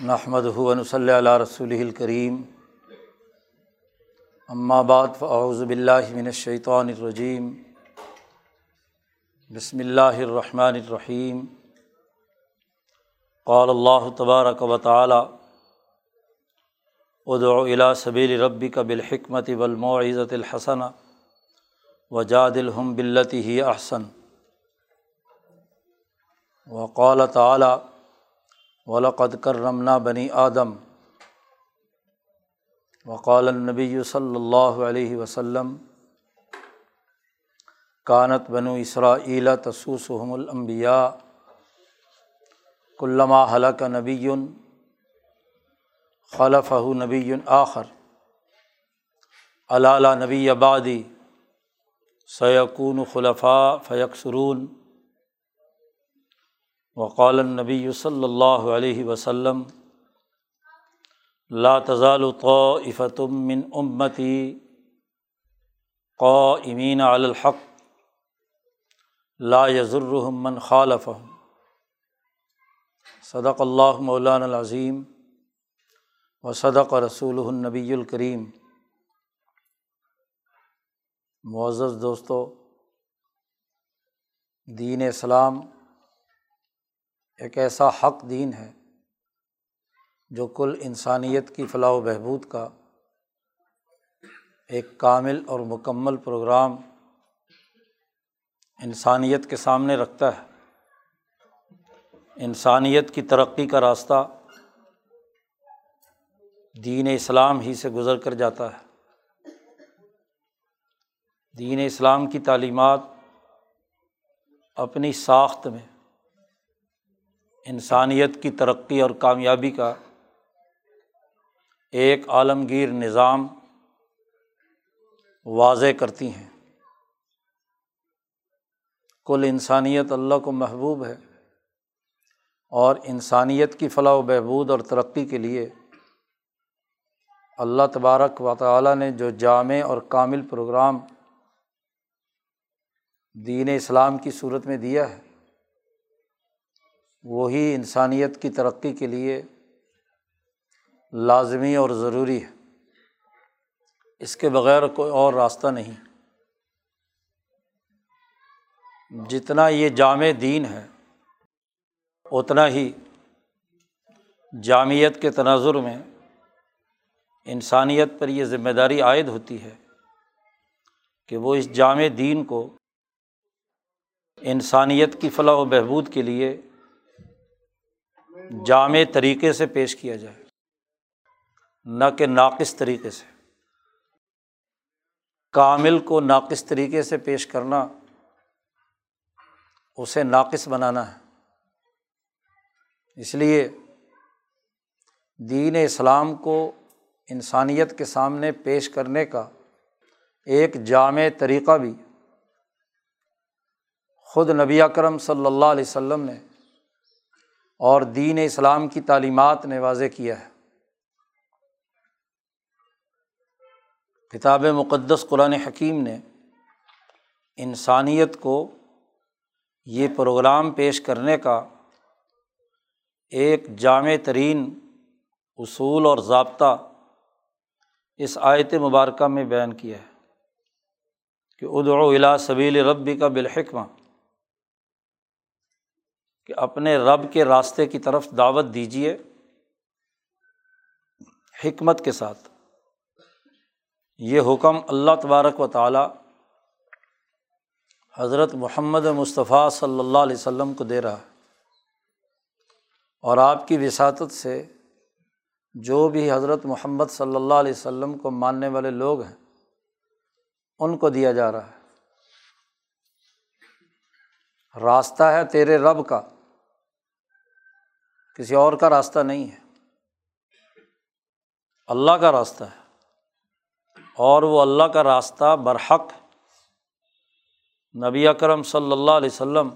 نحمد ہُون صلی اللہ رسول الکریم بعد فاعوذ باللہ من الشیطان الرجیم بسم اللہ الرحمن الرحیم قال اللہ تبارک و تعالی ادعو الى سبیل ربک بالحکمت والموعظۃ الحسنہ وجاد الحم بلتی ہی احسن وقال تعلیٰ ولقد کرمنا بنی آدم وقال النبی صلی اللہ علیہ وسلم کانت بنو اسرا تسوسحم الانبیاء علامہ حلق نبی خلف نبی آخر. علالہ نبی آبادی سیقون خلفاء فیکسرون وقال النبی صلی اللہ علیہ وسلم، لا تزال طائفة من امتی قائمین علی الحق، لا یضرهم من خالفهم. صدق اللہ مولان العظیم و صدق رسول النبی الکریم. معزز دوستو، دین اسلام ایک ایسا حق دین ہے جو کل انسانیت کی فلاح و بہبود کا ایک کامل اور مکمل پروگرام انسانیت کے سامنے رکھتا ہے۔ انسانیت کی ترقی کا راستہ دین اسلام ہی سے گزر کر جاتا ہے۔ دین اسلام کی تعلیمات اپنی ساخت میں انسانیت کی ترقی اور کامیابی کا ایک عالمگیر نظام واضح کرتی ہیں۔ کل انسانیت اللہ کو محبوب ہے اور انسانیت کی فلاح و بہبود اور ترقی کے لیے اللہ تبارک و تعالیٰ نے جو جامع اور کامل پروگرام دین اسلام کی صورت میں دیا ہے وہی انسانیت کی ترقی کے لیے لازمی اور ضروری ہے۔ اس کے بغیر کوئی اور راستہ نہیں۔ جتنا یہ جامع دین ہے، اتنا ہی جامعت کے تناظر میں انسانیت پر یہ ذمہ داری عائد ہوتی ہے کہ وہ اس جامع دین کو انسانیت کی فلاح و بہبود کے لیے جامع طریقے سے پیش کیا جائے۔ نہ کہ ناقص طریقے سے۔ کامل کو ناقص طریقے سے پیش کرنا، اسے ناقص بنانا ہے۔ اس لیے دین اسلام کو انسانیت کے سامنے پیش کرنے کا ایک جامع طریقہ بھی خود نبی اکرم صلی اللہ علیہ وسلم نے اور دین اسلام کی تعلیمات نے واضح کیا ہے۔ کتاب مقدس قرآن حکیم نے انسانیت کو یہ پروگرام پیش کرنے کا ایک جامع ترین اصول اور ضابطہ اس آیت مبارکہ میں بیان کیا ہے کہ ادعو الا سبیل ربی کا بالحکمہ۔ کہ اپنے رب کے راستے کی طرف دعوت دیجیے حکمت کے ساتھ۔ یہ حکم اللہ تبارک و تعالیٰ حضرت محمد مصطفیٰ صلی اللہ علیہ وسلم کو دے رہا ہے۔ اور آپ کی وساطت سے جو بھی حضرت محمد صلی اللہ علیہ وسلم کو ماننے والے لوگ ہیں، ان کو دیا جا رہا ہے۔ راستہ ہے تیرے رب کا۔ کسی اور کا راستہ نہیں ہے۔ اللہ کا راستہ ہے۔ اور وہ اللہ کا راستہ برحق نبی اکرم صلی اللہ علیہ وسلم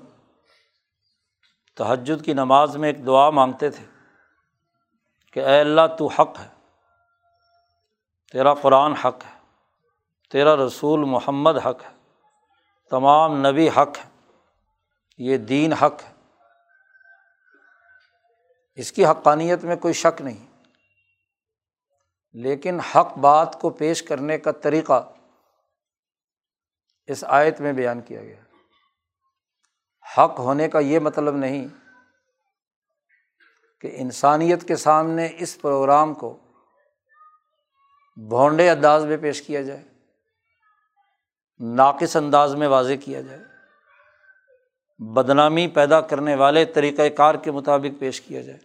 تہجد کی نماز میں ایک دعا مانگتے تھے کہ اے اللہ تو حق ہے، تیرا قرآن حق ہے، تیرا رسول محمد حق ہے، تمام نبی حق ہے یہ دین حق ہے۔ اس کی حقانیت میں کوئی شک نہیں۔ لیکن حق بات کو پیش کرنے کا طریقہ اس آیت میں بیان کیا گیا۔ حق ہونے کا یہ مطلب نہیں کہ انسانیت کے سامنے اس پروگرام کو بھونڈے انداز میں پیش کیا جائے، ناقص انداز میں واضح کیا جائے۔ بدنامی پیدا کرنے والے طریقۂ کار کے مطابق پیش کیا جائے۔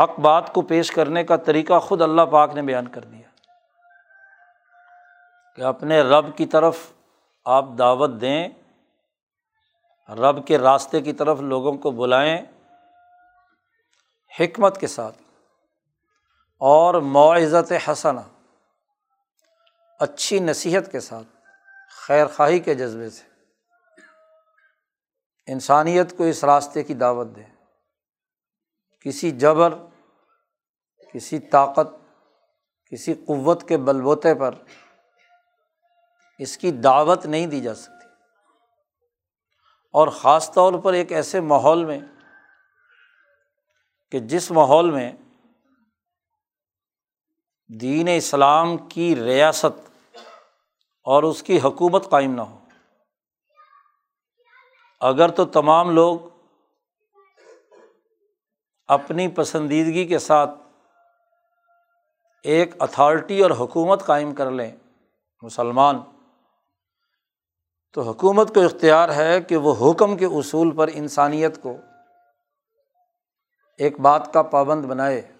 حق بات کو پیش کرنے کا طریقہ خود اللہ پاک نے بیان کر دیا۔ کہ اپنے رب کی طرف آپ دعوت دیں، رب کے راستے کی طرف لوگوں کو بلائیں حکمت کے ساتھ۔ اور معزت حسنا اچھی نصیحت کے ساتھ۔ خیر خواہی کے جذبے سے۔ انسانیت کو اس راستے کی دعوت دیں کسی جبر، کسی طاقت، کسی قوت کے بل بوتے پر اس کی دعوت نہیں دی جا سکتی۔ اور خاص طور پر ایک ایسے ماحول میں کہ جس ماحول میں دین اسلام کی ریاست اور اس کی حکومت قائم نہ ہو۔ اگر تو تمام لوگ اپنی پسندیدگی کے ساتھ ایک اتھارٹی اور حکومت قائم کر لیں، مسلمان، تو حکومت کو اختیار ہے کہ وہ حکم کے اصول پر انسانیت کو ایک بات کا پابند بنائے۔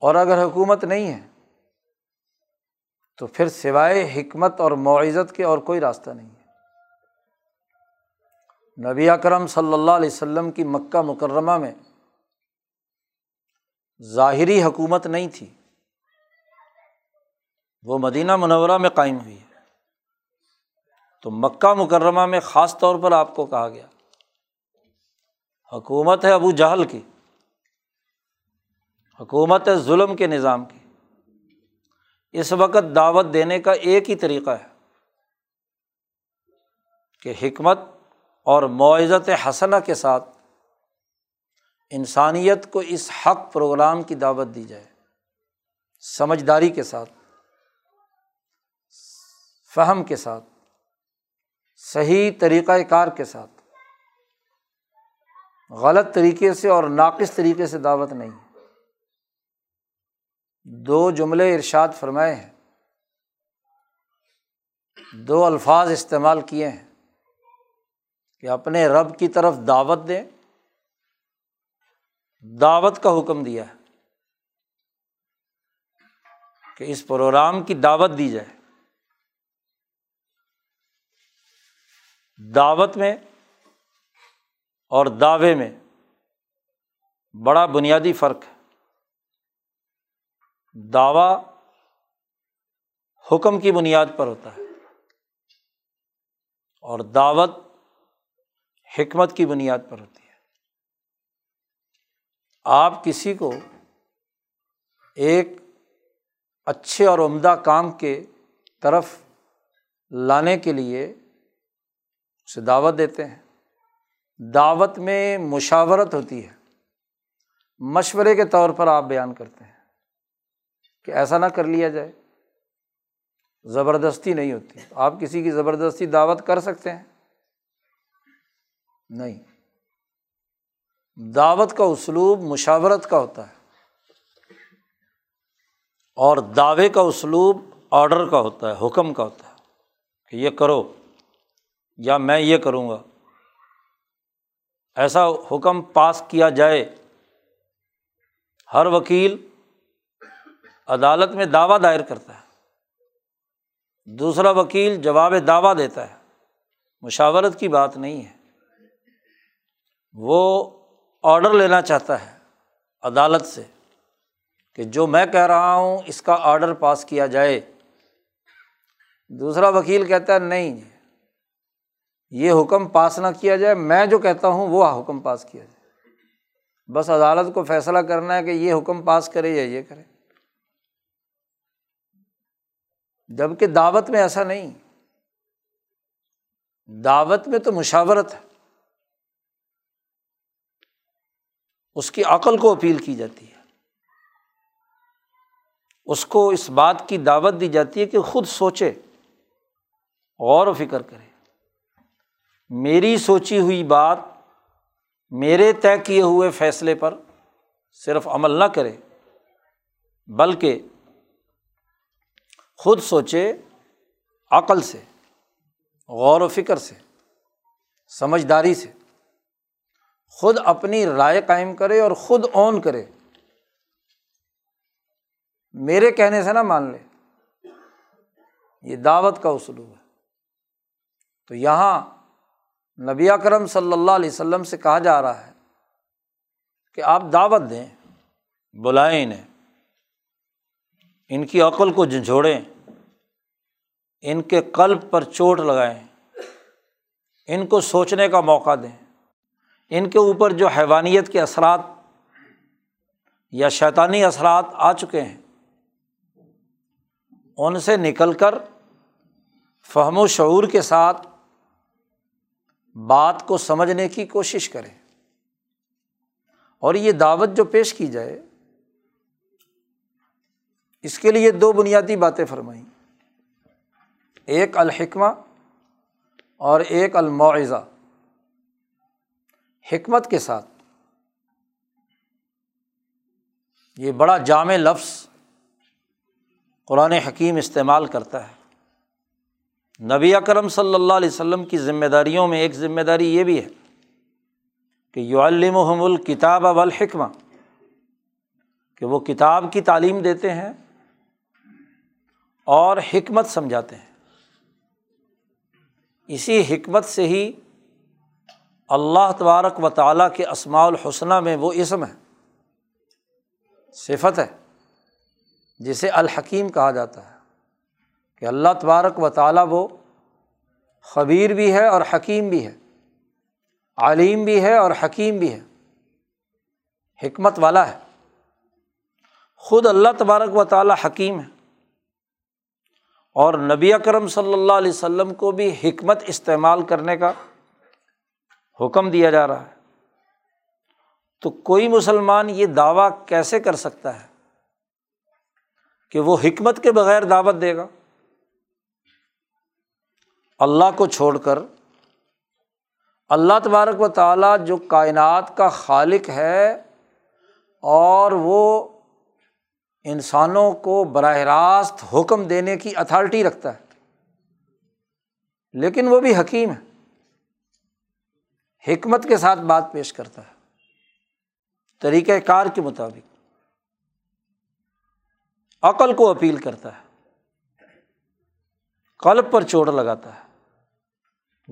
اور اگر حکومت نہیں ہے تو پھر سوائے حکمت اور معزت کے اور کوئی راستہ نہیں ہے۔ نبی اکرم صلی اللہ علیہ وسلم کی مکہ مکرمہ میں ظاہری حکومت نہیں تھی۔ وہ مدینہ منورہ میں قائم ہوئی ہے۔ تو مکہ مکرمہ میں خاص طور پر آپ کو کہا گیا، حکومت ہے ابو جہل کی، حکومت ہے ظلم کے نظام کی۔ اس وقت دعوت دینے کا ایک ہی طریقہ ہے کہ حکمت اور معزت حسنہ کے ساتھ انسانیت کو اس حق پروگرام کی دعوت دی جائے، سمجھداری کے ساتھ، فہم کے ساتھ، صحیح طریقۂ کار کے ساتھ، غلط طریقے سے اور ناقص طریقے سے دعوت نہیں۔ دو جملے ارشاد فرمائے ہیں۔ دو الفاظ استعمال کیے ہیں کہ اپنے رب کی طرف دعوت دیں۔ دعوت کا حکم دیا ہے کہ اس پروگرام کی دعوت دی جائے۔ دعوت میں اور دعوے میں بڑا بنیادی فرق ہے۔ دعویٰ حکم کی بنیاد پر ہوتا ہے اور دعوت حکمت کی بنیاد پر ہوتی ہے۔ آپ کسی کو ایک اچھے اور عمدہ کام کے طرف لانے کے لیے اسے دعوت دیتے ہیں۔ دعوت میں مشاورت ہوتی ہے۔ مشورے کے طور پر آپ بیان کرتے ہیں۔ کہ ایسا نہ کر لیا جائے۔ زبردستی نہیں ہوتی۔ آپ کسی کی زبردستی دعوت کر سکتے ہیں؟ نہیں۔ دعوت کا اسلوب مشاورت کا ہوتا ہے۔ اور دعوے کا اسلوب آڈر کا ہوتا ہے، حکم کا ہوتا ہے کہ یہ کرو یا میں یہ کروں گا۔ ایسا حکم پاس کیا جائے۔ ہر وکیل عدالت میں دعویٰ دائر کرتا ہے۔ دوسرا وکیل جواب دعویٰ دیتا ہے۔ مشاورت کی بات نہیں ہے۔ وہ آڈر لینا چاہتا ہے عدالت سے کہ جو میں کہہ رہا ہوں اس کا آڈر پاس کیا جائے۔ دوسرا وکیل کہتا ہے نہیں جی، یہ حکم پاس نہ کیا جائے، میں جو کہتا ہوں وہ حکم پاس کیا جائے۔ بس عدالت کو فیصلہ کرنا ہے کہ یہ حکم پاس کرے یا یہ کرے۔ جبکہ دعوت میں ایسا نہیں۔ دعوت میں تو مشاورت ہے۔ اس کی عقل کو اپیل کی جاتی ہے۔ اس کو اس بات کی دعوت دی جاتی ہے کہ خود سوچے، غور و فکر کرے۔ میری سوچی ہوئی بات میرے طے کیے ہوئے فیصلے پر صرف عمل نہ کرے، بلکہ خود سوچے عقل سے، غور و فکر سے، سمجھداری سے۔ خود اپنی رائے قائم کرے اور خود اون کرے۔ میرے کہنے سے نہ مان لے۔ یہ دعوت کا اسلوب ہے۔ تو یہاں نبی اکرم صلی اللہ علیہ وسلم سے کہا جا رہا ہے کہ آپ دعوت دیں، بلائیں انہیں۔ ان کی عقل کو جھنجھوڑیں، ان کے قلب پر چوٹ لگائیں، ان کو سوچنے کا موقع دیں۔ ان کے اوپر جو حیوانیت کے اثرات یا شیطانی اثرات آ چکے ہیں، ان سے نکل کر فہم و شعور کے ساتھ بات کو سمجھنے کی کوشش کریں۔ اور یہ دعوت جو پیش کی جائے اس کے لیے دو بنیادی باتیں فرمائیں۔ ایک الحکمہ اور ایک المعضہ حکمت کے ساتھ۔ یہ بڑا جامع لفظ قرآن حکیم استعمال کرتا ہے۔ نبی اکرم صلی اللہ علیہ وسلم کی ذمہ داریوں میں ایک ذمہ داری یہ بھی ہے کہ یو الم الکتاب اب الحکمہ کہ وہ کتاب کی تعلیم دیتے ہیں اور حکمت سمجھاتے ہیں۔ اسی حکمت سے ہی اللہ تبارک و تعالیٰ کے اسماع الحسنہ میں وہ اسم ہے، صفت ہے، جسے الحکیم کہا جاتا ہے۔ کہ اللہ تبارک و تعالیٰ وہ خبیر بھی ہے اور حکیم بھی ہے عالیم بھی ہے اور حکیم بھی ہے۔ حکمت والا ہے۔ خود اللہ تبارک و تعالیٰ حکیم ہے۔ اور نبی اکرم صلی اللہ علیہ وسلم کو بھی حکمت استعمال کرنے کا حکم دیا جا رہا ہے۔ تو کوئی مسلمان یہ دعویٰ کیسے کر سکتا ہے کہ وہ حکمت کے بغیر دعوت دے گا؟ اللہ کو چھوڑ کر اللہ تبارک و تعالیٰ جو کائنات کا خالق ہے اور وہ انسانوں کو براہ راست حکم دینے کی اتھارٹی رکھتا ہے۔ لیکن وہ بھی حکیم ہے۔ حکمت کے ساتھ بات پیش کرتا ہے۔ طریقۂ کار کے مطابق۔ عقل کو اپیل کرتا ہے۔ قلب پر چوٹ لگاتا ہے۔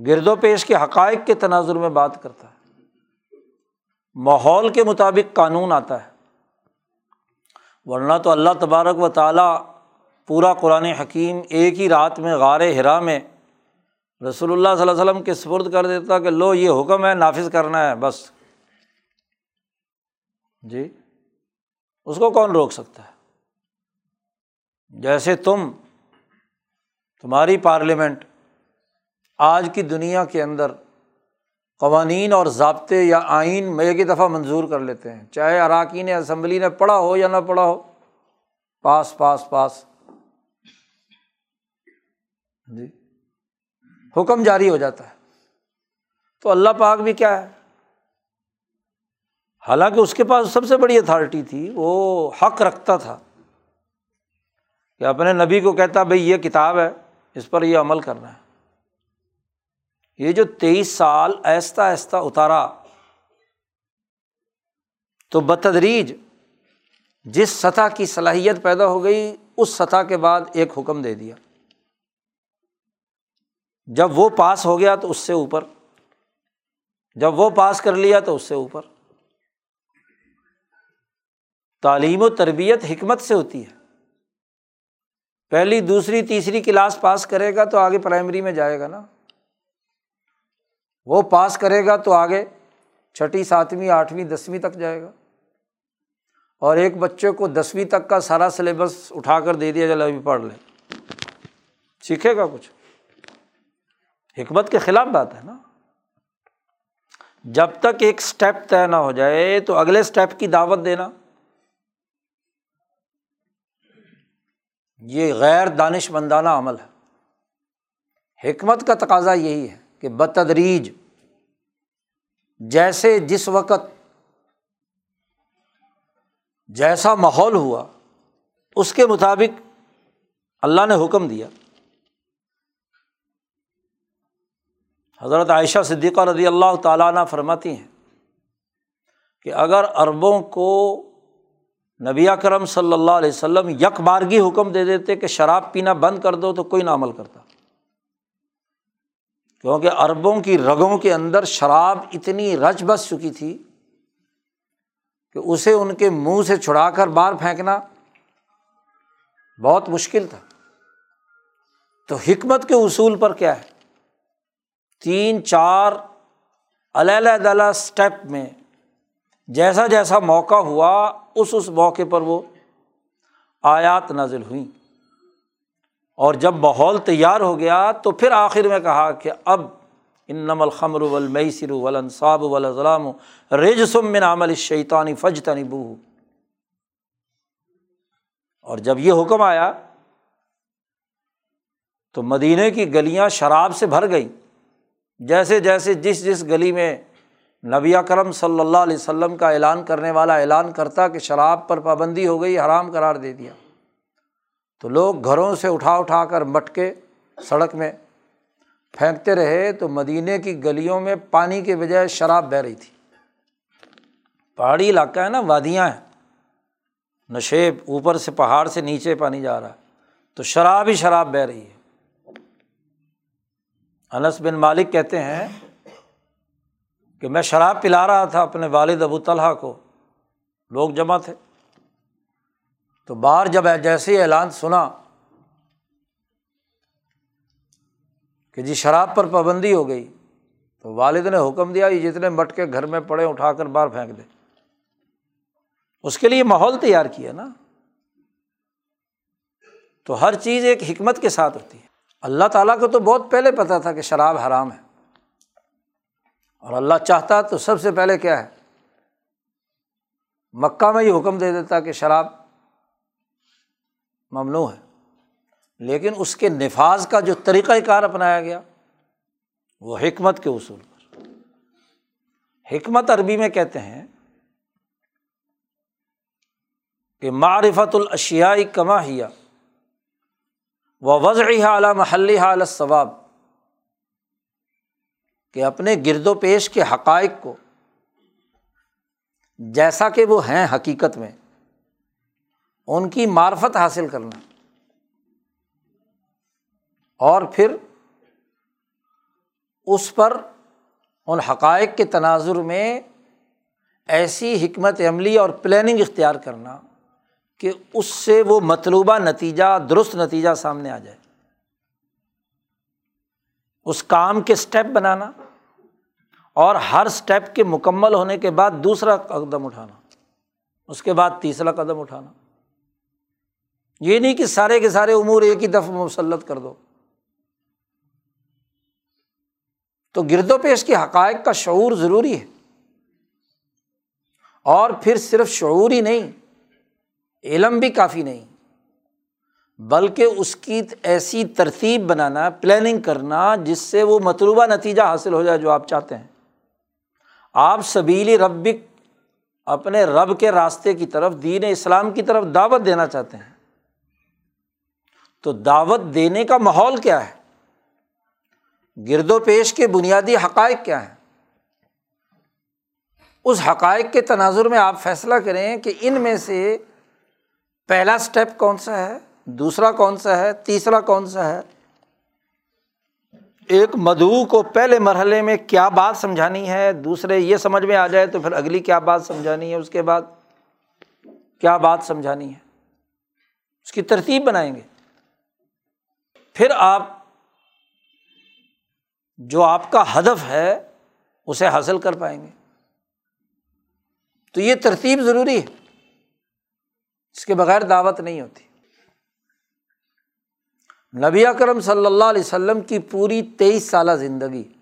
گرد و پیش کے حقائق کے تناظر میں بات کرتا ہے۔ ماحول کے مطابق قانون آتا ہے۔ ورنہ تو اللہ تبارک و تعالیٰ پورا قرآن حکیم ایک ہی رات میں غار ہرا میں رسول اللہ صلی اللہ علیہ وسلم کے سپرد کر دیتا کہ لو، یہ حکم ہے، نافذ کرنا ہے، بس۔ جی؟ اس کو کون روک سکتا ہے؟ جیسے تم، تمہاری پارلیمنٹ آج کی دنیا کے اندر قوانین اور ضابطے یا آئین میں ایک ہی دفعہ منظور کر لیتے ہیں۔ چاہے اراکین اسمبلی نے پڑھا ہو یا نہ پڑھا ہو۔ پاس پاس پاس۔ جی۔ حکم جاری ہو جاتا ہے۔ تو اللہ پاک بھی کیا ہے؟ حالانکہ اس کے پاس سب سے بڑی اتھارٹی تھی، وہ حق رکھتا تھا۔ کہ اپنے نبی کو کہتا بھائی یہ کتاب ہے، اس پر یہ عمل کرنا ہے۔ یہ جو تیئیس سال ایستا ایستا اتارا، تو بتدریج جس سطح کی صلاحیت پیدا ہو گئی، اس سطح کے بعد ایک حکم دے دیا۔ جب وہ پاس ہو گیا تو اس سے اوپر، جب وہ پاس کر لیا تو اس سے اوپر۔ تعلیم و تربیت حکمت سے ہوتی ہے۔ پہلی، دوسری، تیسری کلاس پاس کرے گا تو آگے پرائمری میں جائے گا نا۔ وہ پاس کرے گا تو آگے چھٹی ساتویں، آٹھویں، دسویں تک جائے گا۔ اور ایک بچے کو دسویں تک کا سارا سلیبس اٹھا کر دے دیا چلو ابھی پڑھ لے۔ سیکھے گا کچھ۔ حکمت کے خلاف بات ہے نا۔ جب تک ایک اسٹیپ طے نہ ہو جائے تو اگلے اسٹیپ کی دعوت دینا۔ یہ غیر دانش مندانہ عمل ہے۔ حکمت کا تقاضا یہی ہے۔ کہ بتدریج جیسے جس وقت جیسا ماحول ہوا، اس کے مطابق اللہ نے حکم دیا۔ حضرت عائشہ صدیقہ رضی اللہ تعالیٰ عنہ فرماتی ہیں کہ اگر عربوں کو نبی کرم صلی اللہ علیہ وسلم یک بارگی حکم دے دیتے کہ شراب پینا بند کر دو تو کوئی نہ عمل کرتا۔ کیونکہ عربوں کی رگوں کے اندر شراب اتنی رچ بس چکی تھی کہ اسے ان کے منہ سے چھڑا کر باہر پھینکنا بہت مشکل تھا۔ تو حکمت کے اصول پر کیا ہے؟ تین، چار، علیحدہ اسٹیپ میں جیسا جیسا موقع ہوا، اس اس موقع پر وہ آیات نازل ہوئیں۔ اور جب ماحول تیار ہو گیا تو پھر آخر میں کہا کہ اب ان نم الخمر ولمسر ولنصاب ولام رجسم من عمل شیطانی فج اور جب یہ حکم آیا تو مدینے کی گلیاں شراب سے بھر گئیں۔ جیسے جیسے جس جس گلی میں نبی کرم صلی اللہ علیہ وسلم کا اعلان کرنے والا اعلان کرتا کہ شراب پر پابندی ہو گئی، حرام قرار دے دیا۔ تو لوگ گھروں سے اٹھا اٹھا کر مٹکے سڑک میں پھینکتے رہے تو مدینے کی گلیوں میں پانی کے بجائے شراب بہہ رہی تھی۔ پہاڑی علاقہ ہے نا، وادیاں ہیں۔ نشیب اوپر سے پہاڑ سے نیچے پانی جا رہا ہے۔ تو شراب ہی شراب بہہ رہی ہے۔ انس بن مالک کہتے ہیں کہ میں شراب پلا رہا تھا اپنے والد ابو طلحہ کو۔ لوگ جمع تھے۔ تو باہر جب جیسے اعلان سنا کہ جی شراب پر پابندی ہو گئی، تو والد نے حکم دیا، یہ جتنے مٹ کے گھر میں پڑے، اٹھا کر باہر پھینک دے۔ اس کے لیے ماحول تیار کیا نا۔ تو ہر چیز ایک حکمت کے ساتھ ہوتی ہے۔ اللہ تعالیٰ کو تو بہت پہلے پتہ تھا کہ شراب حرام ہے۔ اور اللہ چاہتا تو سب سے پہلے کیا ہے؟ مکہ میں ہی حکم دے دیتا کہ شراب ممنوع ہے۔ لیکن اس کے نفاذ کا جو طریقۂ کار اپنایا گیا، وہ حکمت کے اصول پر۔ حکمت عربی میں کہتے ہیں کہ معرفت الاشیائی کما ہیا وہ وضع اعلیٰ محل اعلی ثواب کہ اپنے گرد و پیش کے حقائق کو جیسا کہ وہ ہیں حقیقت میں ان کی معرفت حاصل کرنا۔ اور پھر اس پر ان حقائق کے تناظر میں ایسی حکمت عملی اور پلاننگ اختیار کرنا کہ اس سے وہ مطلوبہ نتیجہ، درست نتیجہ سامنے آ جائے۔ اس کام کے اسٹیپ بنانا اور ہر اسٹیپ کے مکمل ہونے کے بعد دوسرا قدم اٹھانا۔ اس کے بعد تیسرا قدم اٹھانا۔ یہ نہیں کہ سارے کے سارے امور ایک ہی دفعہ مسلط کر دو۔ تو گرد و پیش کے حقائق کا شعور ضروری ہے۔ اور پھر صرف شعور ہی نہیں، علم بھی کافی نہیں، بلکہ اس کی ایسی ترتیب بنانا پلاننگ کرنا، جس سے وہ مطلوبہ نتیجہ حاصل ہو جائے جو آپ چاہتے ہیں۔ آپ سبیلی ربک اپنے رب کے راستے کی طرف، دین اسلام کی طرف دعوت دینا چاہتے ہیں۔ تو دعوت دینے کا ماحول کیا ہے؟ گرد و پیش کے بنیادی حقائق کیا ہیں؟ اس حقائق کے تناظر میں آپ فیصلہ کریں کہ ان میں سے پہلا اسٹیپ کون سا ہے، دوسرا کون سا ہے، تیسرا کون سا ہے؟ ایک مدعو کو پہلے مرحلے میں کیا بات سمجھانی ہے، دوسرے یہ سمجھ میں آ جائے تو پھر اگلی کیا بات سمجھانی ہے، اس کے بعد کیا بات سمجھانی ہے؟ اس کی ترتیب بنائیں گے۔ پھر آپ جو آپ کا ہدف ہے اسے حاصل کر پائیں گے۔ تو یہ ترتیب ضروری ہے۔ اس کے بغیر دعوت نہیں ہوتی۔ نبی اکرم صلی اللہ علیہ وسلم کی پوری تیئیس سالہ زندگی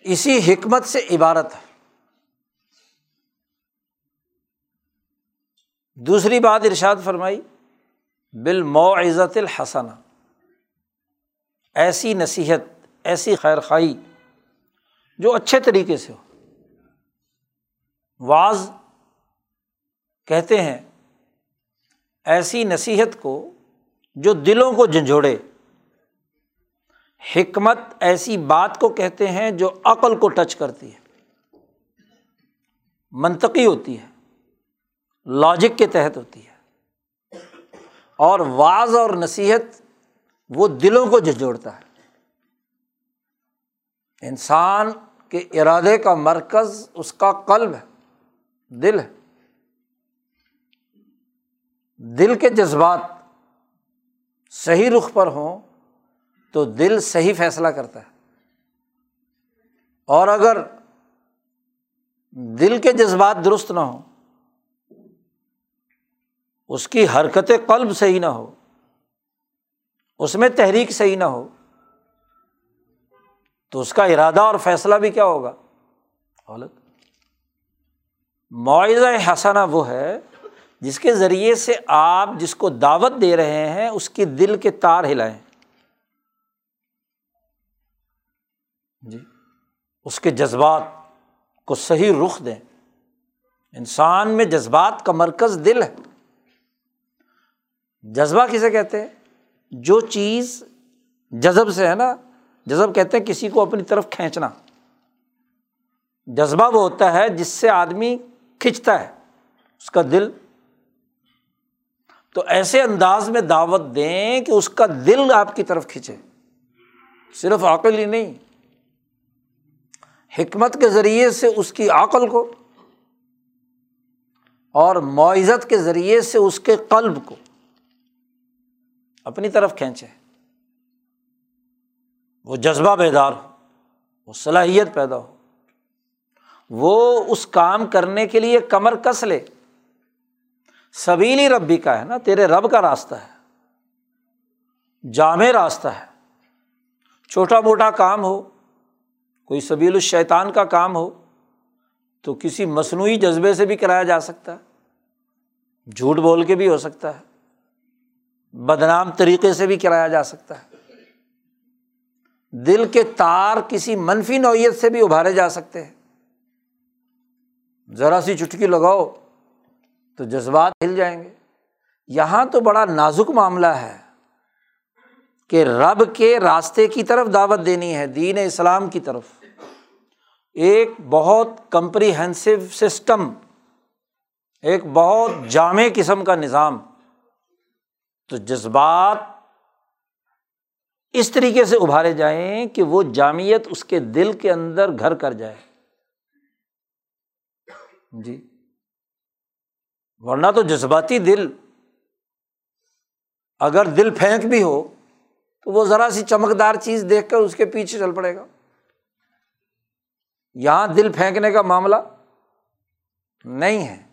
اسی حکمت سے عبارت ہے۔ دوسری بات ارشاد فرمائی۔ بالمعزت الحسن ایسی نصیحت، ایسی خیر خائی جو اچھے طریقے سے ہو۔ بعض کہتے ہیں، ایسی نصیحت کو جو دلوں کو جھنجھوڑے۔ حکمت ایسی بات کو کہتے ہیں جو عقل کو ٹچ کرتی ہے۔ منطقی ہوتی ہے، لاجک کے تحت ہوتی ہے۔ اور واض اور نصیحت وہ دلوں کو جھجھوڑتا ہے۔ انسان کے ارادے کا مرکز اس کا قلب ہے، دل ہے۔ دل کے جذبات صحیح رخ پر ہوں تو دل صحیح فیصلہ کرتا ہے۔ اور اگر دل کے جذبات درست نہ ہوں اس کی حرکت قلب صحیح نہ ہو، اس میں تحریک صحیح نہ ہو، تو اس کا ارادہ اور فیصلہ بھی کیا ہوگا؟ غلط۔ معاوضہ حسنہ وہ ہے جس کے ذریعے سے آپ جس کو دعوت دے رہے ہیں، اس کی دل کے تار ہلائیں۔ جی اس کے جذبات کو صحیح رخ دیں۔ انسان میں جذبات کا مرکز دل ہے۔ جذبہ کسے کہتے ہیں؟ جو چیز جذب سے ہے نا، جذب کہتے ہیں کسی کو اپنی طرف کھینچنا۔ جذبہ وہ ہوتا ہے جس سے آدمی کھنچتا ہے، اس کا دل۔ تو ایسے انداز میں دعوت دیں کہ اس کا دل آپ کی طرف کھینچے صرف عقل ہی نہیں، حکمت کے ذریعے سے اس کی عقل کو اور معزت کے ذریعے سے اس کے قلب کو۔ اپنی طرف کھینچے۔ وہ جذبہ بیدار ہو، وہ صلاحیت پیدا ہو۔ وہ اس کام کرنے کے لیے کمر کس لے۔ سبیلی ربی کا ہے نا، تیرے رب کا راستہ ہے۔ جامع راستہ ہے۔ چھوٹا موٹا کام ہو، کوئی سبیل الشیطان کا کام ہو، تو کسی مصنوعی جذبے سے بھی کرایا جا سکتا ہے۔ جھوٹ بول کے بھی ہو سکتا ہے۔ بدنام طریقے سے بھی کرایا جا سکتا ہے۔ دل کے تار کسی منفی نوعیت سے بھی ابھارے جا سکتے ہیں۔ ذرا سی چٹکی لگاؤ تو جذبات ہل جائیں گے۔ یہاں تو بڑا نازک معاملہ ہے کہ رب کے راستے کی طرف دعوت دینی ہے، دین اسلام کی طرف۔ ایک بہت کمپریہنسو سسٹم، ایک بہت جامع قسم کا نظام۔ تو جذبات اس طریقے سے ابھارے جائیں کہ وہ جامعت اس کے دل کے اندر گھر کر جائے۔ جی۔ ورنہ تو جذباتی دل اگر دل پھینک بھی ہو تو وہ ذرا سی چمکدار چیز دیکھ کر اس کے پیچھے چل پڑے گا۔ یہاں دل پھینکنے کا معاملہ نہیں ہے۔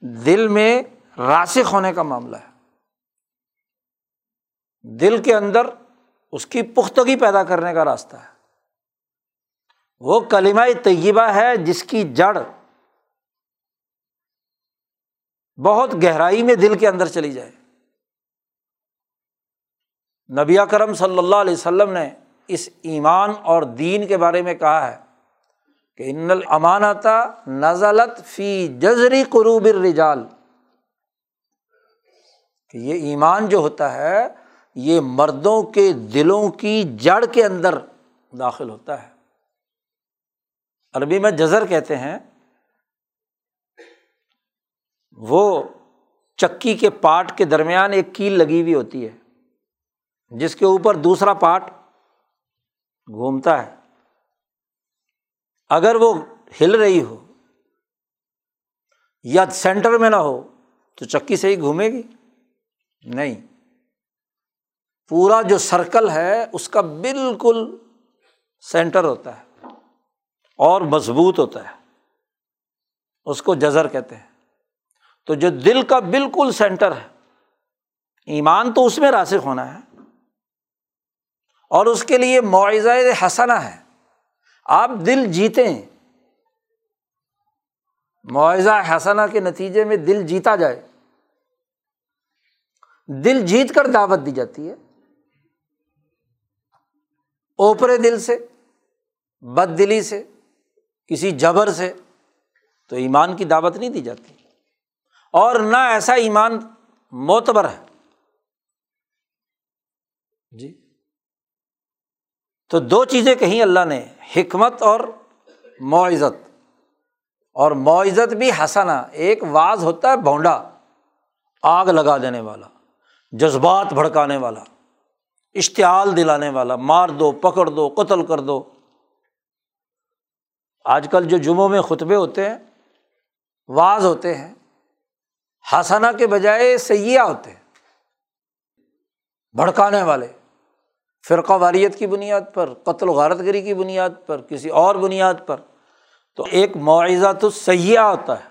دل میں راسک ہونے کا معاملہ ہے۔ دل کے اندر اس کی پختگی پیدا کرنے کا راستہ ہے۔ وہ کلیمہ طیبہ ہے جس کی جڑ بہت گہرائی میں دل کے اندر چلی جائے۔ نبی کرم صلی اللہ علیہ وسلم نے اس ایمان اور دین کے بارے میں کہا ہے کہ ان الامانتا نزلت فی جزری قروب الرجال، کہ یہ ایمان جو ہوتا ہے یہ مردوں کے دلوں کی جڑ کے اندر داخل ہوتا ہے۔ عربی میں جزر کہتے ہیں۔ وہ چکی کے پاٹ کے درمیان ایک کیل لگی ہوئی ہوتی ہے، جس کے اوپر دوسرا پاٹ گھومتا ہے۔ اگر وہ ہل رہی ہو یا سینٹر میں نہ ہو تو چکی سے ہی گھومے گی؟ نہیں۔ پورا جو سرکل ہے، اس کا بالکل سینٹر ہوتا ہے اور مضبوط ہوتا ہے۔ اس کو جزر کہتے ہیں۔ تو جو دل کا بالکل سینٹر ہے، ایمان تو اس میں راسک ہونا ہے۔ اور اس کے لیے معاوضۂ حسنا ہے۔ آپ دل جیتیں۔ معاوضہ حسنا کے نتیجے میں دل جیتا جائے۔ دل جیت کر دعوت دی جاتی ہے۔ اوپرے دل سے، بد دلی سے، کسی جبر سے تو ایمان کی دعوت نہیں دی جاتی۔ اور نہ ایسا ایمان معتبر ہے۔ جی۔ تو دو چیزیں کہیں اللہ نے، حکمت اور معزت۔ اور معزت بھی ہنسانا ایک واز ہوتا ہے بونڈا آگ لگا دینے والا، جذبات بھڑکانے والا۔ اشتعال دلانے والا، مار دو، پکڑ دو، قتل کر دو۔ آج کل جو جمعوں میں خطبے ہوتے ہیں، واز ہوتے ہیں ہسانہ کے بجائے سیاح ہوتے ہیں، بھڑکانے والے۔ فرقہ واریت کی بنیاد پر، قتل و غارت گری کی بنیاد پر، کسی اور بنیاد پر۔ تو ایک معاوضہ تو سیاح ہوتا ہے۔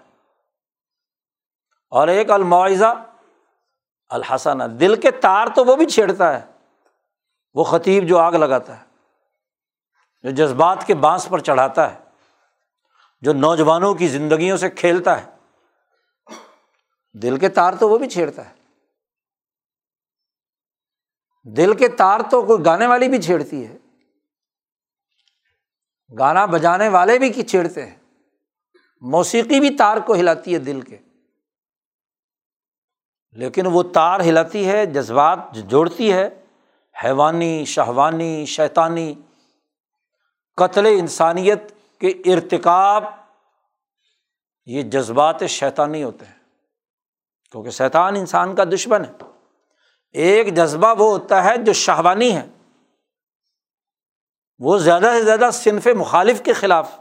اور ایک المعاوضہ، الحسنہ۔ دل کے تار تو وہ بھی چھیڑتا ہے۔ وہ خطیب جو آگ لگاتا ہے، جو جذبات کے بانس پر چڑھاتا ہے، جو نوجوانوں کی زندگیوں سے کھیلتا ہے، دل کے تار تو وہ بھی چھیڑتا ہے۔ دل کے تار تو کوئی گانے والی بھی چھیڑتی ہے، گانا بجانے والے بھی چھیڑتے ہیں۔ موسیقی بھی تار کو ہلاتی ہے دل کے۔ لیکن وہ تار ہلاتی ہے، جذبات جوڑتی ہے حیوانی، شہوانی، شیطانی، قتل انسانیت کے ارتکاب، یہ جذبات شیطانی ہوتے ہیں۔ کیونکہ شیطان انسان کا دشمن ہے۔ ایک جذبہ وہ ہوتا ہے جو شہوانی ہے۔ وہ زیادہ سے زیادہ صنف مخالف کے خلاف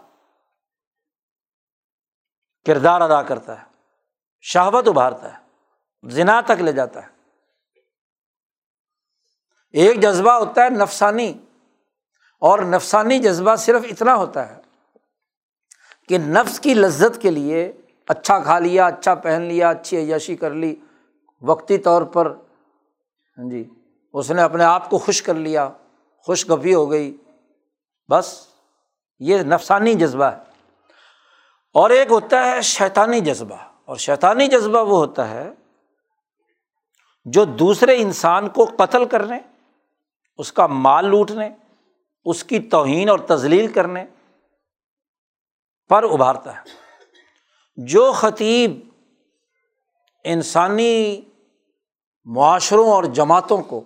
کردار ادا کرتا ہے۔ شہوت ابھارتا ہے۔ زنا تک لے جاتا ہے۔ ایک جذبہ ہوتا ہے نفسانی، اور نفسانی جذبہ صرف اتنا ہوتا ہے کہ نفس کی لذت کے لیے اچھا کھا لیا اچھا پہن لیا، اچھی عیاشی کر لی، وقتی طور پر ہاں جی اس نے اپنے آپ کو خوش کر لیا خوش گپی ہو گئی، بس یہ نفسانی جذبہ ہے۔ اور ایک ہوتا ہے شیطانی جذبہ، اور شیطانی جذبہ وہ ہوتا ہے جو دوسرے انسان کو قتل کرنے اس کا مال لوٹنے، اس کی توہین اور تزلیل کرنے پر ابھارتا ہے۔ جو خطیب انسانی معاشروں اور جماعتوں کو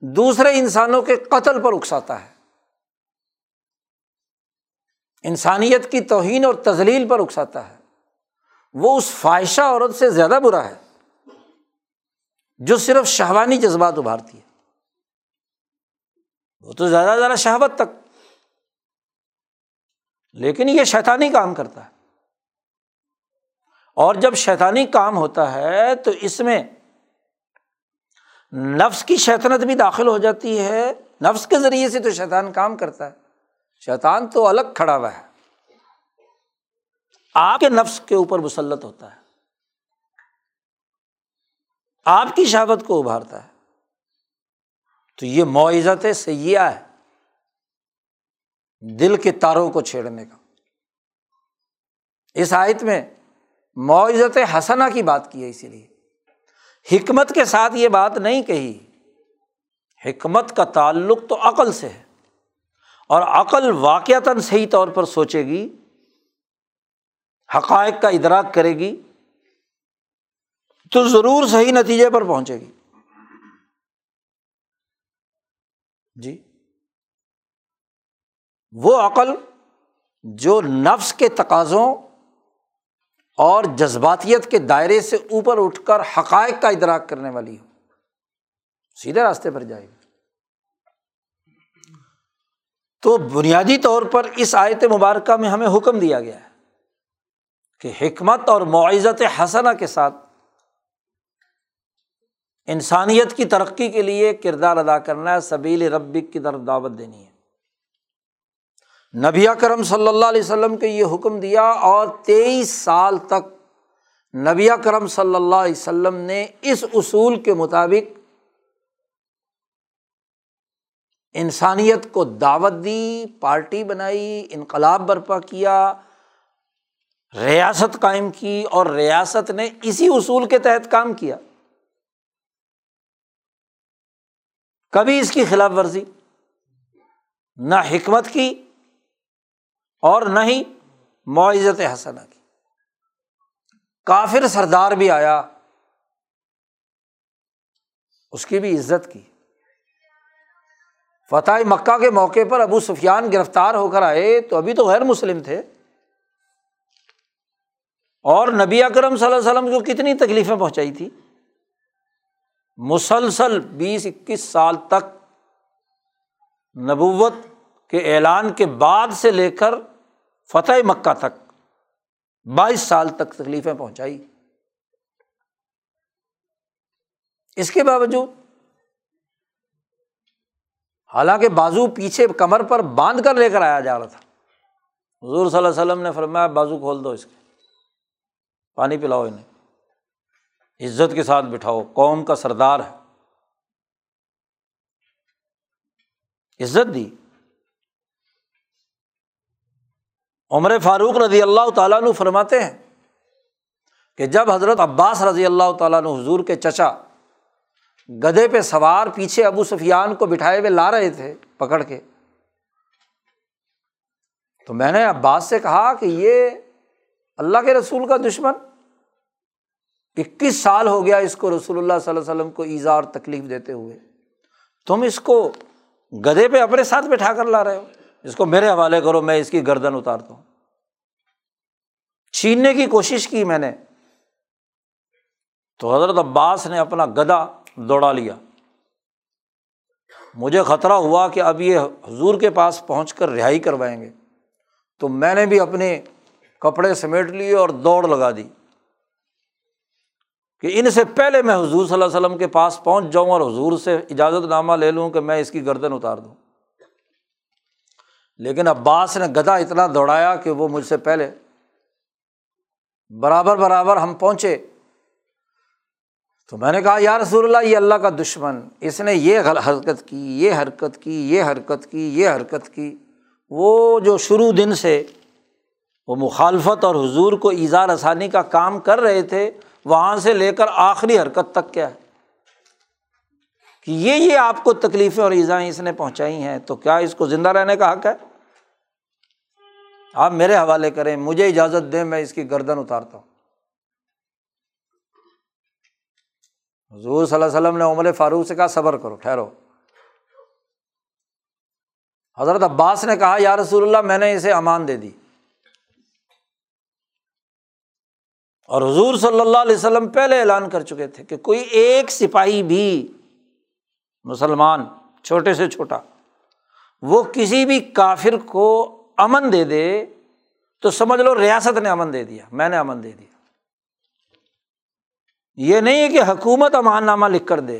دوسرے انسانوں کے قتل پر اکساتا ہے، انسانیت کی توہین اور تزلیل پر اکساتا ہے، وہ اس فائشہ عورت سے زیادہ برا ہے جو صرف شہوانی جذبات ابھارتی ہے۔ وہ تو زیادہ زیادہ شہوت تک۔ لیکن یہ شیطانی کام کرتا ہے۔ اور جب شیطانی کام ہوتا ہے تو اس میں نفس کی شیطنت بھی داخل ہو جاتی ہے۔ نفس کے ذریعے سے تو شیطان کام کرتا ہے۔ شیطان تو الگ کھڑا ہوا ہے۔ آپ کے نفس کے اوپر مسلط ہوتا ہے۔ آپ کی شہابت کو ابھارتا ہے۔ تو یہ معزت سیاح ہے۔ دل کے تاروں کو چھیڑنے کا۔ اس آیت میں معزت حسنا کی بات کی ہے، اسی لیے۔ حکمت کے ساتھ یہ بات نہیں کہی۔ حکمت کا تعلق تو عقل سے ہے۔ اور عقل واقعتاً صحیح طور پر سوچے گی، حقائق کا ادراک کرے گی، تو ضرور صحیح نتیجے پر پہنچے گی۔ جی۔ وہ عقل جو نفس کے تقاضوں اور جذباتیت کے دائرے سے اوپر اٹھ کر حقائق کا ادراک کرنے والی ہو، سیدھے راستے پر جائے گی۔ تو بنیادی طور پر اس آیت مبارکہ میں ہمیں حکم دیا گیا ہے کہ حکمت اور معزت حسنا کے ساتھ انسانیت کی ترقی کے لیے کردار ادا کرنا ہے، سبیل ربک کی طرف دعوت دینی ہے۔ نبی کرم صلی اللہ علیہ وسلم کے یہ حکم دیا اور تیئیس سال تک نبی کرم صلی اللہ علیہ وسلم نے اس اصول کے مطابق انسانیت کو دعوت دی، پارٹی بنائی، انقلاب برپا کیا، ریاست قائم کی اور ریاست نے اسی اصول کے تحت کام کیا۔ کبھی اس کی خلاف ورزی، نہ حکمت کی اور نہ ہی معزت حسنہ کی۔ کافر سردار بھی آیا، اس کی بھی عزت کی۔ فتح مکہ کے موقع پر ابو سفیان گرفتار ہو کر آئے، تو ابھی تو غیر مسلم تھے۔ اور نبی اکرم صلی اللہ علیہ وسلم کو کتنی تکلیفیں پہنچائی تھی۔ مسلسل بیس اکیس سال تک نبوت کے اعلان کے بعد سے لے کر فتح مکہ تک بائیس سال تک تکلیفیں پہنچائی۔ اس کے باوجود حالانکہ بازو پیچھے کمر پر باندھ کر لے کر آیا جا رہا تھا۔ حضور صلی اللہ علیہ وسلم نے فرمایا، بازو کھول دو اس کے، پانی پلاؤ انہیں۔ عزت کے ساتھ بٹھاؤ، قوم کا سردار ہے۔ عزت دی۔ عمر فاروق رضی اللہ تعالیٰ فرماتے ہیں کہ جب حضرت عباس رضی اللہ تعالیٰ حضور کے چچا گدے پہ سوار پیچھے ابو سفیان کو بٹھائے ہوئے لا رہے تھے پکڑ کے، تو میں نے عباس سے کہا کہ یہ اللہ کے رسول کا دشمن۔ اکیس سال ہو گیا اس کو رسول اللہ صلی اللہ علیہ وسلم کو ایزا اور تکلیف دیتے ہوئے۔ تم اس کو گدے پہ اپنے ساتھ بٹھا کر لا رہے ہو۔ اس کو میرے حوالے کرو، میں اس کی گردن اتارتا ہوں۔ چھیننے کی کوشش کی میں نے۔ تو حضرت عباس نے اپنا گدا دوڑا لیا۔ مجھے خطرہ ہوا کہ اب یہ حضور کے پاس پہنچ کر رہائی کروائیں گے۔ تو میں نے بھی اپنے کپڑے سمیٹ لیے اور دوڑ لگا دی۔ کہ ان سے پہلے میں حضور صلی اللہ علیہ وسلم کے پاس پہنچ جاؤں اور حضور سے اجازت نامہ لے لوں کہ میں اس کی گردن اتار دوں۔ لیکن عباس نے گدا اتنا دوڑایا کہ وہ مجھ سے پہلے برابر برابر ہم پہنچے۔ تو میں نے کہا، یا رسول اللہ، یہ اللہ کا دشمن، اس نے یہ حرکت کی، یہ حرکت کی، یہ حرکت کی، یہ حرکت کی۔ وہ جو شروع دن سے وہ مخالفت اور حضور کو اظہار آسانی کا کام کر رہے تھے وہاں سے لے کر آخری حرکت تک کیا ہے؟ کہ یہ یہ آپ کو تکلیفیں اور ایزائیں اس نے پہنچائی ہیں، تو کیا اس کو زندہ رہنے کا حق ہے؟ آپ میرے حوالے کریں، مجھے اجازت دیں، میں اس کی گردن اتارتا ہوں۔ حضور صلی اللہ علیہ وسلم نے عمر فاروق سے کہا، صبر کرو، ٹھہرو۔ حضرت عباس نے کہا، یا رسول اللہ، میں نے اسے امان دے دی۔ اور حضور صلی اللہ علیہ وسلم پہلے اعلان کر چکے تھے کہ کوئی ایک سپاہی بھی مسلمان چھوٹے سے چھوٹا وہ کسی بھی کافر کو امن دے دے، تو سمجھ لو ریاست نے امن دے دیا، میں نے امن دے دیا۔ یہ نہیں ہے کہ حکومت امان نامہ لکھ کر دے۔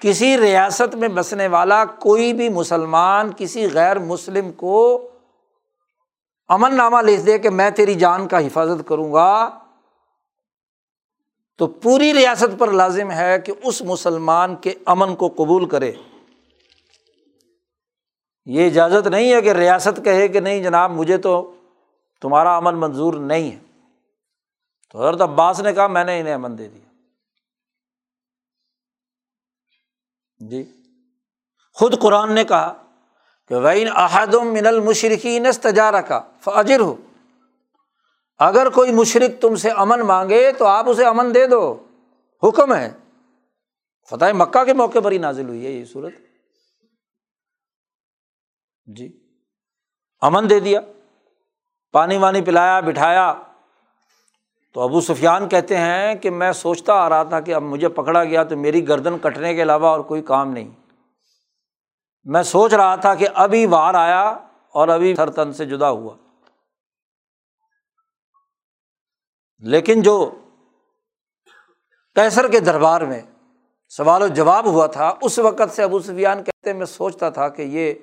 کسی ریاست میں بسنے والا کوئی بھی مسلمان کسی غیر مسلم کو امن نامہ لکھ دے کہ میں تیری جان کا حفاظت کروں گا تو پوری ریاست پر لازم ہے کہ اس مسلمان کے امن کو قبول کرے۔ یہ اجازت نہیں ہے کہ ریاست کہے کہ نہیں جناب، مجھے تو تمہارا امن منظور نہیں ہے۔ تو حضرت عباس نے کہا، میں نے انہیں امن دے دیا۔ جی۔ خود قرآن نے کہا کہ وین احدم من المشرقین تجارہ کا فاجر ہو اگر کوئی مشرق تم سے امن مانگے تو آپ اسے امن دے دو۔ حکم ہے۔ فتح مکہ کے موقع پر ہی نازل ہوئی ہے یہ صورت۔ جی۔ امن دے دیا۔ پانی وانی پلایا، بٹھایا۔ تو ابو سفیان کہتے ہیں کہ میں سوچتا آ رہا تھا کہ اب مجھے پکڑا گیا تو میری گردن کٹنے کے علاوہ اور کوئی کام نہیں۔ میں سوچ رہا تھا کہ ابھی وار آیا اور ابھی سر تن سے جدا ہوا۔ لیکن جو کیسر کے دربار میں سوال و جواب ہوا تھا، اس وقت سے ابو سفیان کہتے میں سوچتا تھا کہ یہ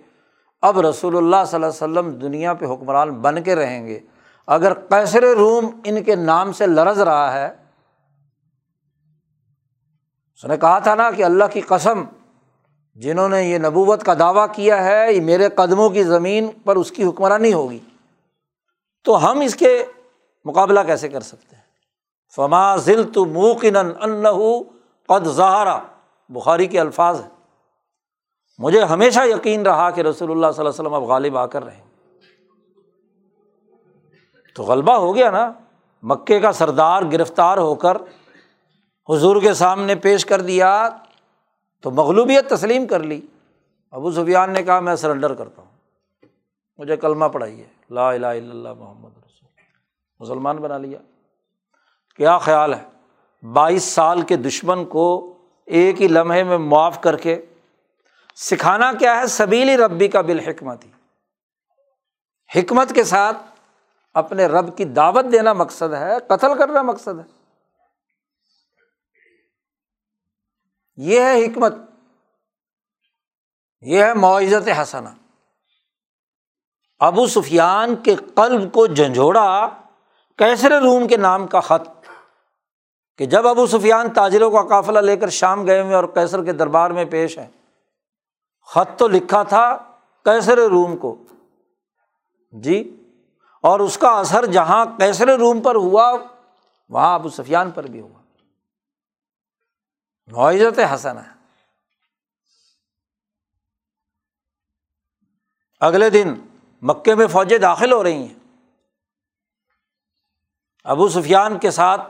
اب رسول اللہ صلی اللہ علیہ وسلم دنیا پہ حکمران بن کے رہیں گے۔ اگر کیسر روم ان کے نام سے لرز رہا ہے، اس نے کہا تھا نا کہ اللہ کی قسم، جنہوں نے یہ نبوت کا دعویٰ کیا ہے، یہ میرے قدموں کی زمین پر اس کی حکمرانی ہوگی۔ تو ہم اس کے مقابلہ کیسے کر سکتے ہیں؟ فما ذل تو موقن قد زہرا بخاری کے الفاظ ہیں۔ مجھے ہمیشہ یقین رہا کہ رسول اللہ صلی اللہ علیہ وسلم اب غالب آ کر رہے تو غلبہ ہو گیا نا۔ مکے کا سردار گرفتار ہو کر حضور کے سامنے پیش کر دیا تو مغلوبیت تسلیم کر لی۔ ابو سفیان نے کہا، میں سرنڈر کرتا ہوں۔ مجھے کلمہ پڑھائیے۔ لا الہ الا اللہ محمد۔ مسلمان بنا لیا۔ کیا خیال ہے؟ بائیس سال کے دشمن کو ایک ہی لمحے میں معاف کر کے سکھانا کیا ہے سبیلی ربی کا بالحکمت ہی حکمت کے ساتھ اپنے رب کی دعوت دینا مقصد ہے، قتل کرنا مقصد ہے۔ یہ ہے حکمت، یہ ہے معزت حسنا ابو سفیان کے قلب کو جھنجھوڑا کیسر روم کے نام کا خط، کہ جب ابو سفیان تاجروں کا قافلہ لے کر شام گئے ہوئے اور کیسر کے دربار میں پیش ہیں۔ خط تو لکھا تھا کیسر روم کو۔ جی اور اس کا اثر جہاں کیسر روم پر ہوا، وہاں ابو سفیان پر بھی ہوا۔ معزت حسن ہے۔ اگلے دن مکے میں فوجیں داخل ہو رہی ہیں۔ ابو سفیان کے ساتھ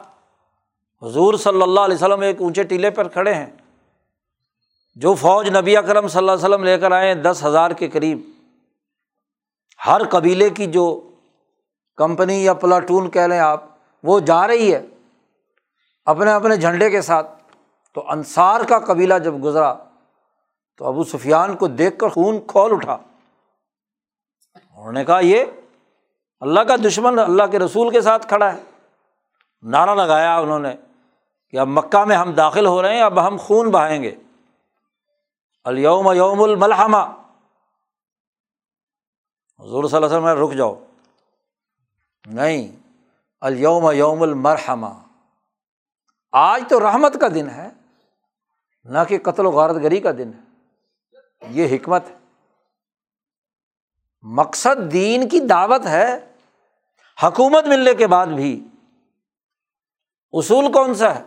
حضور صلی اللہ علیہ وسلم ایک اونچے ٹیلے پر کھڑے ہیں، جو فوج نبی اکرم صلی اللہ علیہ وسلم لے کر آئے ہیں دس ہزار کے قریب۔ ہر قبیلے کی جو کمپنی یا پلاٹون کہہ لیں آپ، وہ جا رہی ہے اپنے اپنے جھنڈے کے ساتھ۔ تو انصار کا قبیلہ جب گزرا، تو ابو سفیان کو دیکھ کر خون کھول اٹھا۔ انہوں نے کہا، یہ اللہ کا دشمن اللہ کے رسول کے ساتھ کھڑا ہے۔ نعرہ لگایا انہوں نے کہ اب مکہ میں ہم داخل ہو رہے ہیں، اب ہم خون بہائیں گے۔ الیوم یوم الملحمہ۔ حضور صلی اللہ علیہ وسلم رک جاؤ۔ نہیں الیوم یوم المرحمہ۔ آج تو رحمت کا دن ہے، نہ کہ قتل و غارت گری کا دن ہے۔ یہ حکمت ہے۔ مقصد دین کی دعوت ہے حکومت ملنے کے بعد بھی اصول کون سا ہے؟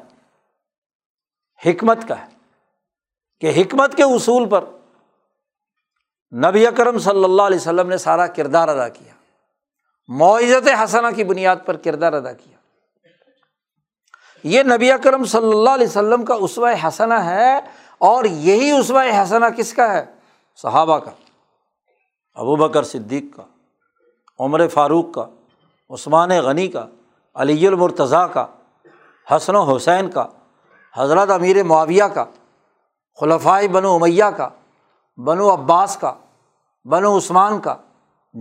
حکمت کا ہے۔ کہ حکمت کے اصول پر نبی اکرم صلی اللہ علیہ وسلم نے سارا کردار ادا کیا۔ معزت حسنہ کی بنیاد پر کردار ادا کیا۔ یہ نبی اکرم صلی اللہ علیہ وسلم کا اسوۂ حسنہ ہے اور یہی اسوۂ حسنہ کس کا ہے؟ صحابہ کا، ابو بکر صدیق کا، عمر فاروق کا۔ عثمان غنی کا، علی المرتضیٰ کا، حسن و حسین کا، حضرت امیر معاویہ کا خلفۂ بنو امیہ کا، بنو عباس کا، بنو عثمان کا،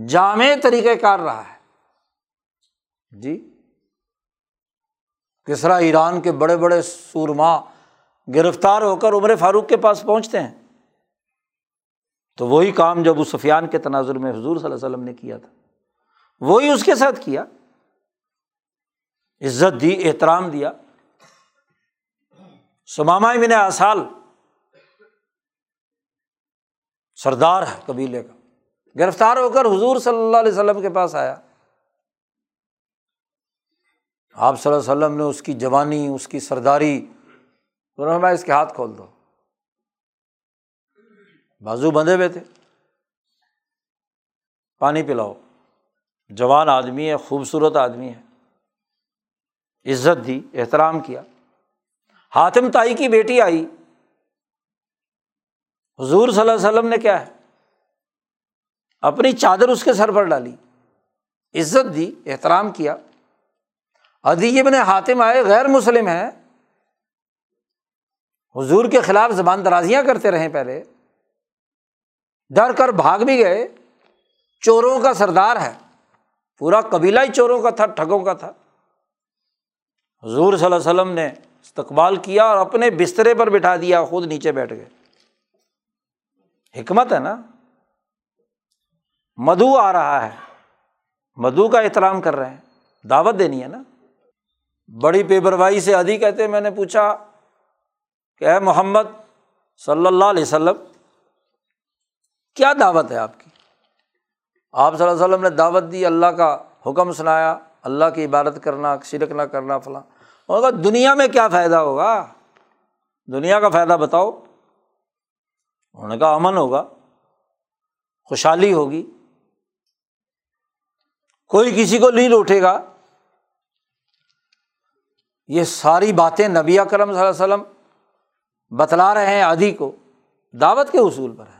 جامع طریقۂ کار رہا ہے۔ جی؟ کسرا ایران کے بڑے بڑے سورما گرفتار ہو کر عمر فاروق کے پاس پہنچتے ہیں۔ تو وہی کام جو ابو سفیان کے تناظر میں حضور صلی اللہ علیہ وسلم نے کیا تھا۔ وہی اس کے ساتھ کیا۔ عزت دی، احترام دیا۔ سماما بن آسال سردار ہے قبیلے کا۔ گرفتار ہو کر حضور صلی اللہ علیہ وسلم کے پاس آیا۔ آپ صلی اللہ علیہ وسلم نے اس کی جوانی، اس کی سرداری میں اس کے ہاتھ کھول دو۔ بازو بندھے ہوئے تھے پانی پلاؤ۔ جوان آدمی ہے، خوبصورت آدمی ہے۔ عزت دی، احترام کیا۔ ہاتم تائی کی بیٹی آئی۔ حضور صلی اللہ علیہ وسلم نے کیا ہے؟ اپنی چادر اس کے سر پر ڈالی۔ عزت دی، احترام کیا۔ ادیب نے حاتم آئے، غیر مسلم ہیں۔ حضور کے خلاف زبان درازیاں کرتے رہے پہلے۔ ڈر کر بھاگ بھی گئے۔ چوروں کا سردار ہے۔ پورا قبیلہ ہی چوروں کا تھا، ٹھگوں کا تھا۔ حضور صلی اللہ علیہ وسلم نے استقبال کیا اور اپنے بسترے پر بٹھا دیا، خود نیچے بیٹھ گئے۔ حکمت ہے نا۔ مدھو آ رہا ہے۔ مدو کا احترام کر رہے ہیں۔ دعوت دینی ہے نا۔ بڑی بے بروائی سے ادھی کہتے میں نے پوچھا کہ اے محمد صلی اللہ علیہ وسلم، کیا دعوت ہے آپ کی؟ آپ صلی اللہ علیہ وسلم نے دعوت دی، اللہ کا حکم سنایا، اللہ کی عبادت کرنا، شرک نہ کرنا، فلاں۔ ہوگا دنیا میں کیا فائدہ ہوگا؟ دنیا کا فائدہ بتاؤ۔ انہوں نے کہا، امن ہوگا، خوشحالی ہوگی۔ کوئی کسی کو لیل اٹھے گا۔ یہ ساری باتیں نبی کرم صلی اللہ علیہ وسلم بتلا رہے ہیں آدھی کو، دعوت کے اصول پر ہے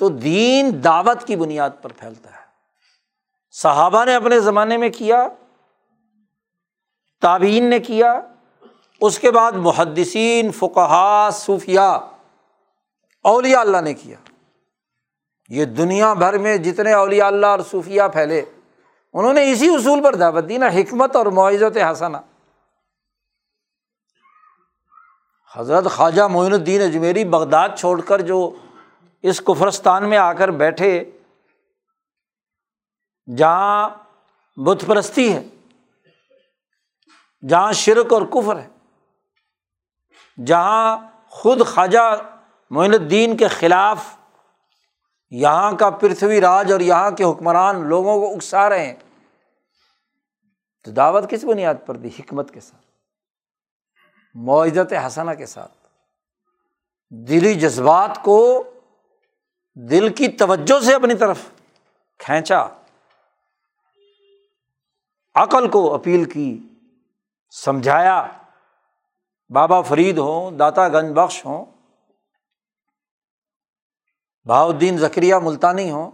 تو دین دعوت کی بنیاد پر پھیلتا ہے۔ صحابہ نے اپنے زمانے میں کیا، تابعین نے کیا، اس کے بعد محدثین فقہ صوفیہ اولیاء اللہ نے کیا۔ یہ دنیا بھر میں جتنے اولیاء اللہ اور صوفیہ پھیلے، انہوں نے اسی اصول پر دعوت دی نا، حکمت اور معیزت حسنا حضرت خواجہ معین الدین اجمیری بغداد چھوڑ کر جو اس کفرستان میں آ کر بیٹھے، جہاں بت پرستی ہے، جہاں شرک اور کفر ہے، جہاں خود خواجہ معین الدین کے خلاف یہاں کا پرتھوی راج اور یہاں کے حکمران لوگوں کو اکسا رہے ہیں۔ تو دعوت کس بنیاد پر دی؟ حکمت کے ساتھ معزت حسنا کے ساتھ۔ دلی جذبات کو دل کی توجہ سے اپنی طرف کھینچا۔ عقل کو اپیل کی، سمجھایا۔ بابا فرید ہوں، داتا گنج بخش ہوں۔ بہاؤدین ذکریہ ملتانی ہوں۔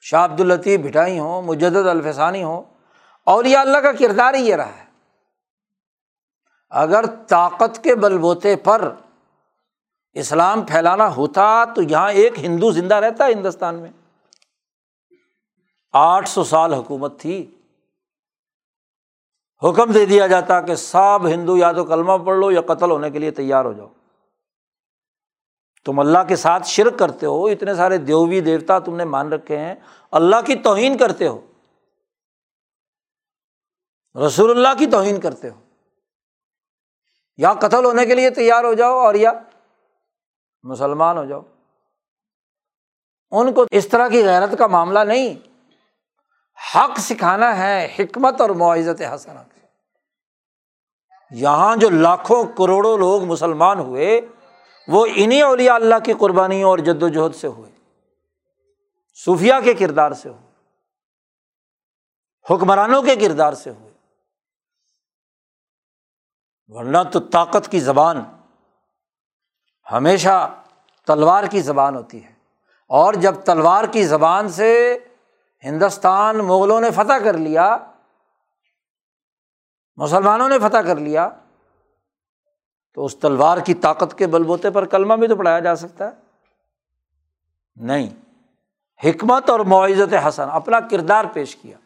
شاہ عبد الطیف بھٹائی ہوں مجد الفسانی ہوں۔ اور یہ اللہ کا کردار ہی یہ رہا ہے۔ اگر طاقت کے بل بوتے پر اسلام پھیلانا ہوتا تو یہاں ایک ہندو زندہ رہتا ہے ہندوستان میں۔ آٹھ سو سال حکومت تھی۔ حکم دے دیا جاتا کہ سب ہندو یا تو کلمہ پڑھ لو یا قتل ہونے کے لیے تیار ہو جاؤ۔ تم اللہ کے ساتھ شرک کرتے ہو، اتنے سارے دیوی دیوتا تم نے مان رکھے ہیں، اللہ کی توہین کرتے ہو۔ رسول اللہ کی توہین کرتے ہو۔ یا قتل ہونے کے لیے تیار ہو جاؤ اور یا مسلمان ہو جاؤ۔ ان کو اس طرح کی غیرت کا معاملہ نہیں۔ حق سکھانا ہے حکمت اور معزت حسنا یہاں جو لاکھوں کروڑوں لوگ مسلمان ہوئے، وہ انہیں اولیاء اللہ کی قربانیوں اور جد وجہد سے ہوئے۔ صوفیہ کے کردار سے ہوئے۔ حکمرانوں کے کردار سے ہوئے۔ ورنہ تو طاقت کی زبان ہمیشہ تلوار کی زبان ہوتی ہے۔ اور جب تلوار کی زبان سے ہندوستان مغلوں نے فتح کر لیا، مسلمانوں نے فتح کر لیا، تو اس تلوار کی طاقت کے بل بوتے پر کلمہ بھی تو پڑھایا جا سکتا ہے۔ نہیں، حکمت اور معزت حسن اپنا کردار پیش کیا،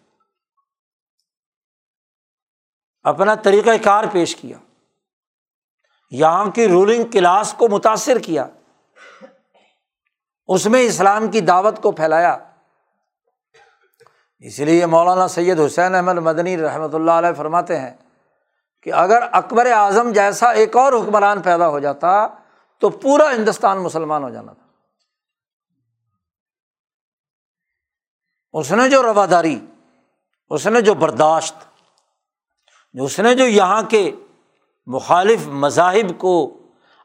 اپنا طریقۂ کار پیش کیا۔ یہاں کی رولنگ کلاس کو متاثر کیا۔ اس میں اسلام کی دعوت کو پھیلایا۔ اس لیے مولانا سید حسین احمد مدنی رحمۃ اللہ علیہ فرماتے ہیں کہ اگر اکبر اعظم جیسا ایک اور حکمران پیدا ہو جاتا تو پورا ہندوستان مسلمان ہو جانا تھا۔ اس نے جو رواداری، اس نے جو برداشت، اس نے جو یہاں کے مخالف مذاہب کو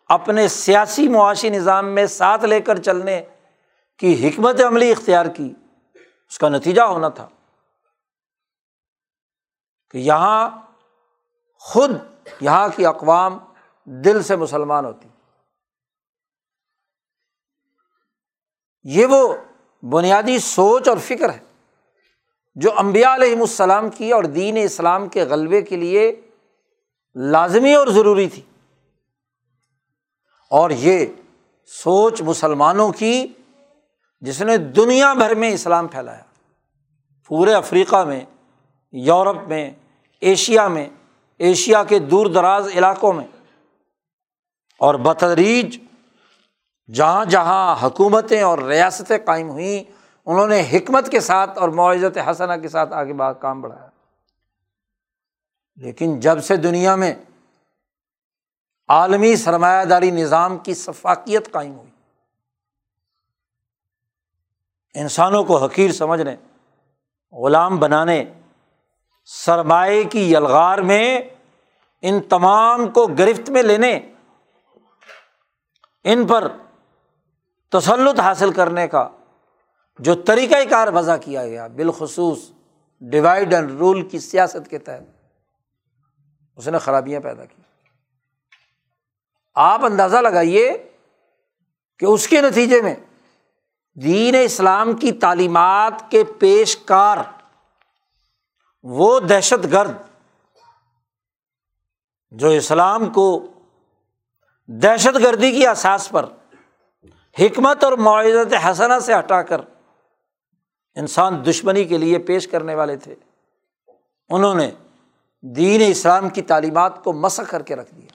اپنے سیاسی معاشی نظام میں ساتھ لے کر چلنے کی حکمت عملی اختیار کی، اس کا نتیجہ ہونا تھا۔ کہ یہاں خود یہاں کی اقوام دل سے مسلمان ہوتی۔ یہ وہ بنیادی سوچ اور فکر ہے جو امبیا علیہم السلام کی اور دین اسلام کے غلبے کے لیے لازمی اور ضروری تھی۔ اور یہ سوچ مسلمانوں کی جس نے دنیا بھر میں اسلام پھیلایا۔ پورے افریقہ میں، یورپ میں، ایشیا میں، ایشیا کے دور دراز علاقوں میں۔ اور بتدریج جہاں جہاں حکومتیں اور ریاستیں قائم ہوئیں، انہوں نے حکمت کے ساتھ اور معزت حسنہ کے ساتھ آگے بات کام بڑھایا۔ لیکن جب سے دنیا میں عالمی سرمایہ داری نظام کی شفاقیت قائم ہوئی، انسانوں کو حقیر سمجھنے، غلام بنانے سرمائے کی یلغار میں ان تمام کو گرفت میں لینے، ان پر تسلط حاصل کرنے کا جو طریقۂ کار وضع کیا گیا، بالخصوص ڈیوائڈ اینڈ رول کی سیاست کے تحت۔ اس نے خرابیاں پیدا کی۔ آپ اندازہ لگائیے کہ اس کے نتیجے میں دین اسلام کی تعلیمات کے پیش کار وہ دہشت گرد جو اسلام کو دہشت گردی کی احساس پر حکمت اور معزت حسنہ سے ہٹا کر انسان دشمنی کے لیے پیش کرنے والے تھے۔ انہوں نے دین اسلام کی تعلیمات کو مسق کر کے رکھ دیا۔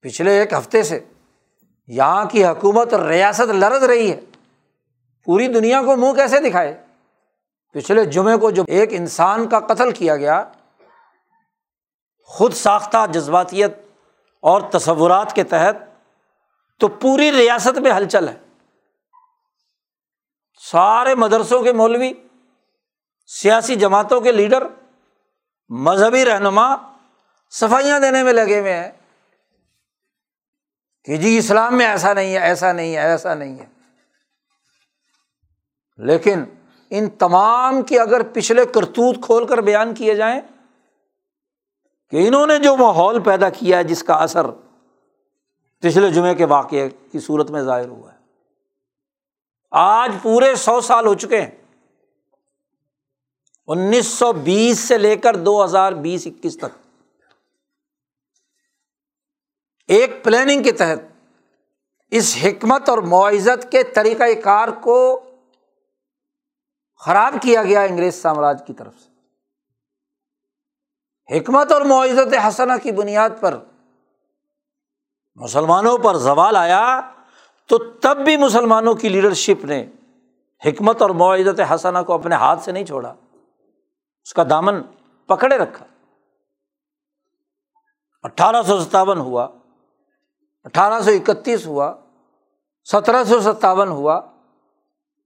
پچھلے ایک ہفتے سے یہاں کی حکومت اور ریاست لرز رہی ہے۔ پوری دنیا کو منہ کیسے دکھائے؟ پچھلے جمعے کو جو ایک انسان کا قتل کیا گیا، خود ساختہ جذباتیت اور تصورات کے تحت تو پوری ریاست میں ہلچل ہے۔ سارے مدرسوں کے مولوی سیاسی جماعتوں کے لیڈر، مذہبی رہنما صفائیاں دینے میں لگے ہوئے ہیں کہ جی اسلام میں ایسا نہیں ہے، ایسا نہیں ہے، ایسا نہیں ہے۔ لیکن ان تمام کے اگر پچھلے کرتوت کھول کر بیان کیے جائیں کہ انہوں نے جو ماحول پیدا کیا ہے جس کا اثر پچھلے جمعے کے واقعے کی صورت میں ظاہر ہوا ہے۔ آج پورے سو سال ہو چکے ہیں۔ انیس سو بیس سے لے کر دو ہزار بیس اکیس تک۔ ایک پلاننگ کے تحت اس حکمت اور معزت کے طریقۂ کار کو خراب کیا گیا انگریز سامراج کی طرف سے۔ حکمت اور معزت حسنہ کی بنیاد پر مسلمانوں پر زوال آیا تو تب بھی مسلمانوں کی لیڈرشپ نے حکمت اور معزت حسنہ کو اپنے ہاتھ سے نہیں چھوڑا۔ اس کا دامن پکڑے رکھا۔ اٹھارہ سو ستاون ہوا، اٹھارہ سو اکتیس ہوا، سترہ سو ستاون ہوا۔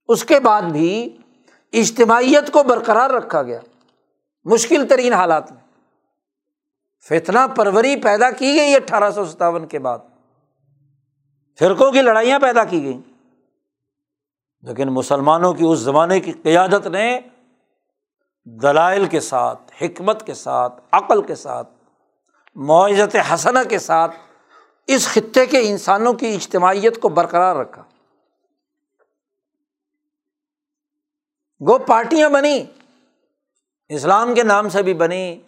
اس کے بعد بھی اجتماعیت کو برقرار رکھا گیا، مشکل ترین حالات میں۔ فتنا پروری پیدا کی گئی اٹھارہ سو ستاون کے بعد۔ فرقوں کی لڑائیاں پیدا کی گئیں۔ لیکن مسلمانوں کی اس زمانے کی قیادت نے دلائل کے ساتھ، حکمت کے ساتھ، عقل کے ساتھ معزت حسنہ کے ساتھ اس خطے کے انسانوں کی اجتماعیت کو برقرار رکھا۔ گو پارٹیاں بنی اسلام کے نام سے بھی بنی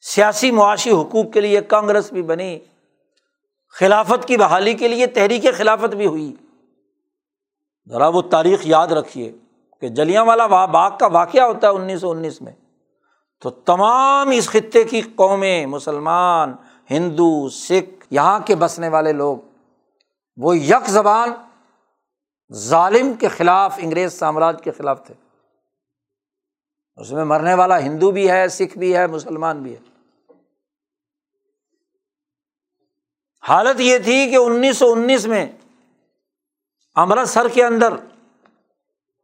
سیاسی معاشی حقوق کے لیے کانگریس بھی بنی، خلافت کی بحالی کے لیے تحریک خلافت بھی ہوئی۔ ذرا وہ تاریخ یاد رکھیے۔ کہ جلیاں والا باغ کا واقعہ ہوتا ہے انیس سو انیس میں۔ تو تمام اس خطے کی قومیں، مسلمان، ہندو، سکھ، یہاں کے بسنے والے لوگ، وہ یک زبان ظالم کے خلاف، انگریز سامراج کے خلاف تھے۔ اس میں مرنے والا ہندو بھی ہے، سکھ بھی ہے، مسلمان بھی ہے۔ حالت یہ تھی کہ انیس سو انیس میں امرتسر کے اندر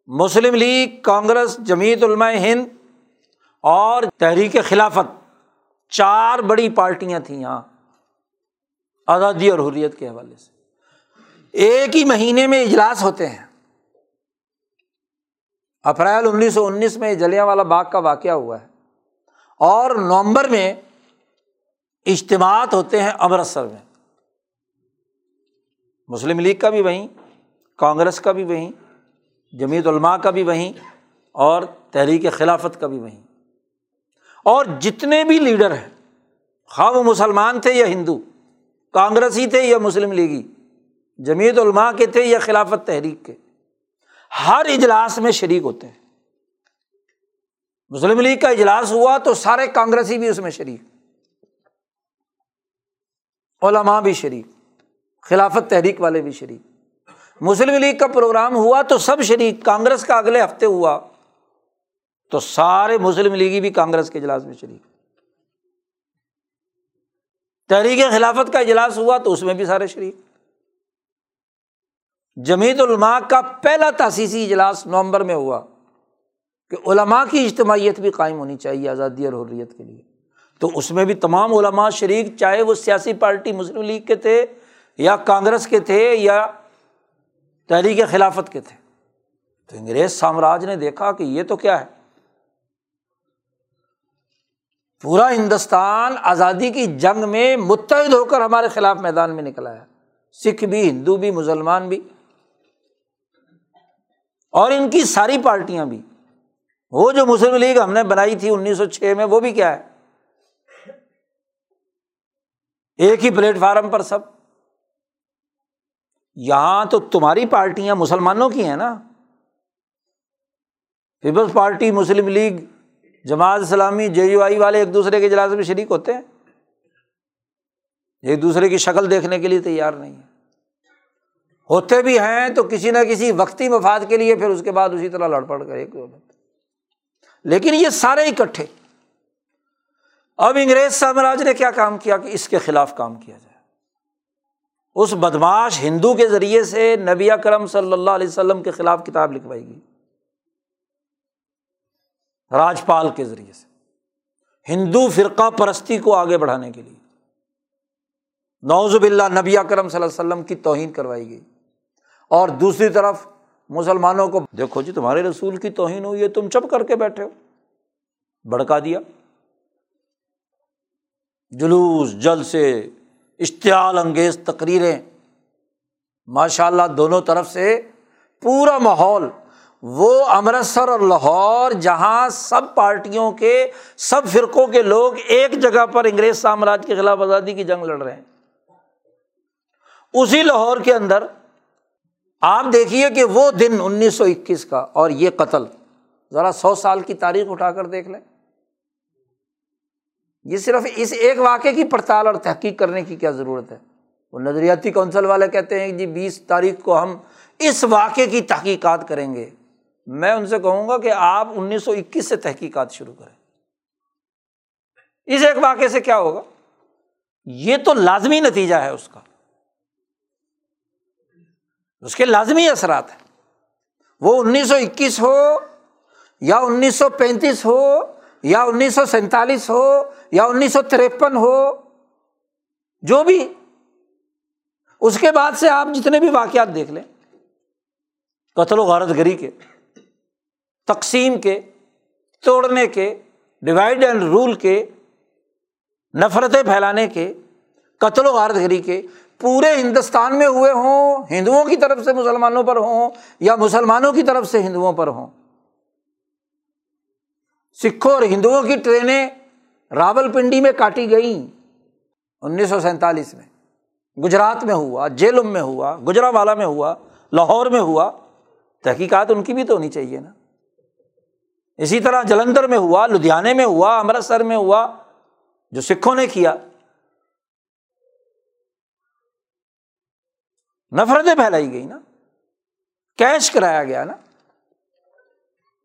مسلم لیگ، کانگریس جمیعت علماء ہند اور تحریک خلافت، چار بڑی پارٹیاں تھیں یہاں، آزادی اور حریت کے حوالے سے۔ ایک ہی مہینے میں اجلاس ہوتے ہیں۔ اپریل انیس سو انیس میں جلیا والا باغ کا واقعہ ہوا ہے۔ اور نومبر میں اجتماعات ہوتے ہیں امرتسر میں۔ مسلم لیگ کا بھی وہیں، کانگریس کا بھی وہیں۔ جمیعت علماء کا بھی وہیں اور تحریک خلافت کا بھی وہیں۔ اور جتنے بھی لیڈر ہیں، خواہ وہ مسلمان تھے یا ہندو، کانگریسی تھے یا مسلم لیگی جمیعت علماء کے تھے یا خلافت تحریک کے، ہر اجلاس میں شریک ہوتے ہیں۔ مسلم لیگ کا اجلاس ہوا تو سارے کانگریسی بھی اس میں شریک۔ علماء بھی شریک۔ خلافت تحریک والے بھی شریک۔ مسلم لیگ کا پروگرام ہوا تو سب شریک، کانگریس کا اگلے ہفتے ہوا۔ تو سارے مسلم لیگی بھی کانگریس کے اجلاس میں شریک۔ تحریک خلافت کا اجلاس ہوا تو اس میں بھی سارے شریک۔ جمیت علماء کا پہلا تاسیسی اجلاس نومبر میں ہوا کہ علماء کی اجتماعیت بھی قائم ہونی چاہیے آزادی اور حریت کے لیے۔ تو اس میں بھی تمام علماء شریک، چاہے وہ سیاسی پارٹی مسلم لیگ کے تھے یا کانگریس کے تھے یا تحریک خلافت کے تھے۔ تو انگریز سامراج نے دیکھا کہ یہ تو کیا ہے؟ پورا ہندوستان آزادی کی جنگ میں متحد ہو کر ہمارے خلاف میدان میں نکلا ہے۔ سکھ بھی، ہندو بھی، مسلمان بھی۔ اور ان کی ساری پارٹیاں بھی۔ وہ جو مسلم لیگ ہم نے بنائی تھی انیس سو چھ میں، وہ بھی کیا ہے؟ ایک ہی پلیٹ فارم پر سب۔ یہاں تو تمہاری پارٹیاں مسلمانوں کی ہیں نا۔ Peoples party, Muslim league, Jamaat Islami, J you آئی والے ایک دوسرے کے اجلاس میں شریک ہوتے ہیں۔ ایک دوسرے کی شکل دیکھنے کے لیے تیار نہیں ہے ہوتے بھی ہیں تو کسی نہ کسی وقتی مفاد کے لیے پھر اس کے بعد اسی طرح لڑ پڑ کر ایک لیکن یہ سارے اکٹھے۔ اب انگریز سامراج نے کیا کام کیا کہ اس کے خلاف کام کیا جائے۔ اس بدماش ہندو کے ذریعے سے نبی کرم صلی اللہ علیہ وسلم کے خلاف کتاب لکھوائی گئی۔ راجپال کے ذریعے سے۔ ہندو فرقہ پرستی کو آگے بڑھانے کے لیے۔ نوزب اللہ نبی کرم صلی اللہ علیہ وسلم کی توہین کروائی گئی۔ اور دوسری طرف مسلمانوں کو، دیکھو جی تمہارے رسول کی توہین ہوئی ہے، تم چپ کر کے بیٹھے ہو۔ بڑکا دیا۔ جلوس جل سے اشتعال انگیز تقریریں۔ ماشاء اللہ دونوں طرف سے پورا ماحول، وہ امرتسر اور لاہور، جہاں سب پارٹیوں کے، سب فرقوں کے لوگ ایک جگہ پر انگریز سامراج کے خلاف آزادی کی جنگ لڑ رہے ہیں۔ اسی لاہور کے اندر آپ دیکھیے کہ وہ دن انیس سو اکیس کا اور یہ قتل، ذرا سو سال کی تاریخ اٹھا کر دیکھ لیں۔ یہ صرف اس ایک واقعے کی پڑتال اور تحقیق کرنے کی کیا ضرورت ہے؟ وہ نظریاتی کونسل والے کہتے ہیں کہ جی بیس تاریخ کو ہم اس واقعے کی تحقیقات کریں گے۔ میں ان سے کہوں گا کہ آپ انیس سو اکیس سے تحقیقات شروع کریں۔ اس ایک واقعے سے کیا ہوگا؟ یہ تو لازمی نتیجہ ہے اس کا۔ اس کے لازمی اثرات ہیں۔ وہ انیس سو اکیس ہو یا انیس سو پینتیس ہو یا انیس سو سینتالیس ہو یا انیس سو تریپن ہو، جو بھی۔ اس کے بعد سے آپ جتنے بھی واقعات دیکھ لیں، قتل و غارت گری کے، تقسیم کے، توڑنے کے، ڈیوائڈ اینڈ رول کے، نفرتیں پھیلانے کے، قتل و غارت گری کے، پورے ہندوستان میں ہوئے ہوں، ہندوؤں کی طرف سے مسلمانوں پر ہوں یا مسلمانوں کی طرف سے ہندوؤں پر ہوں۔ سکھوں اور ہندوؤں کی ٹرینیں راول پنڈی میں کاٹی گئیں۔ انیس سو سینتالیس میں۔ گجرات میں ہوا، جیلم میں ہوا گجرا والا میں ہوا، لاہور میں ہوا۔ تحقیقات ان کی بھی تو ہونی چاہیے نا۔ اسی طرح جلندھر میں ہوا، لدھیانے میں ہوا، امرتسر میں ہوا، جو سکھوں نے کیا۔ نفرتیں پھیلائی گئی نا۔ کیش کرایا گیا نا۔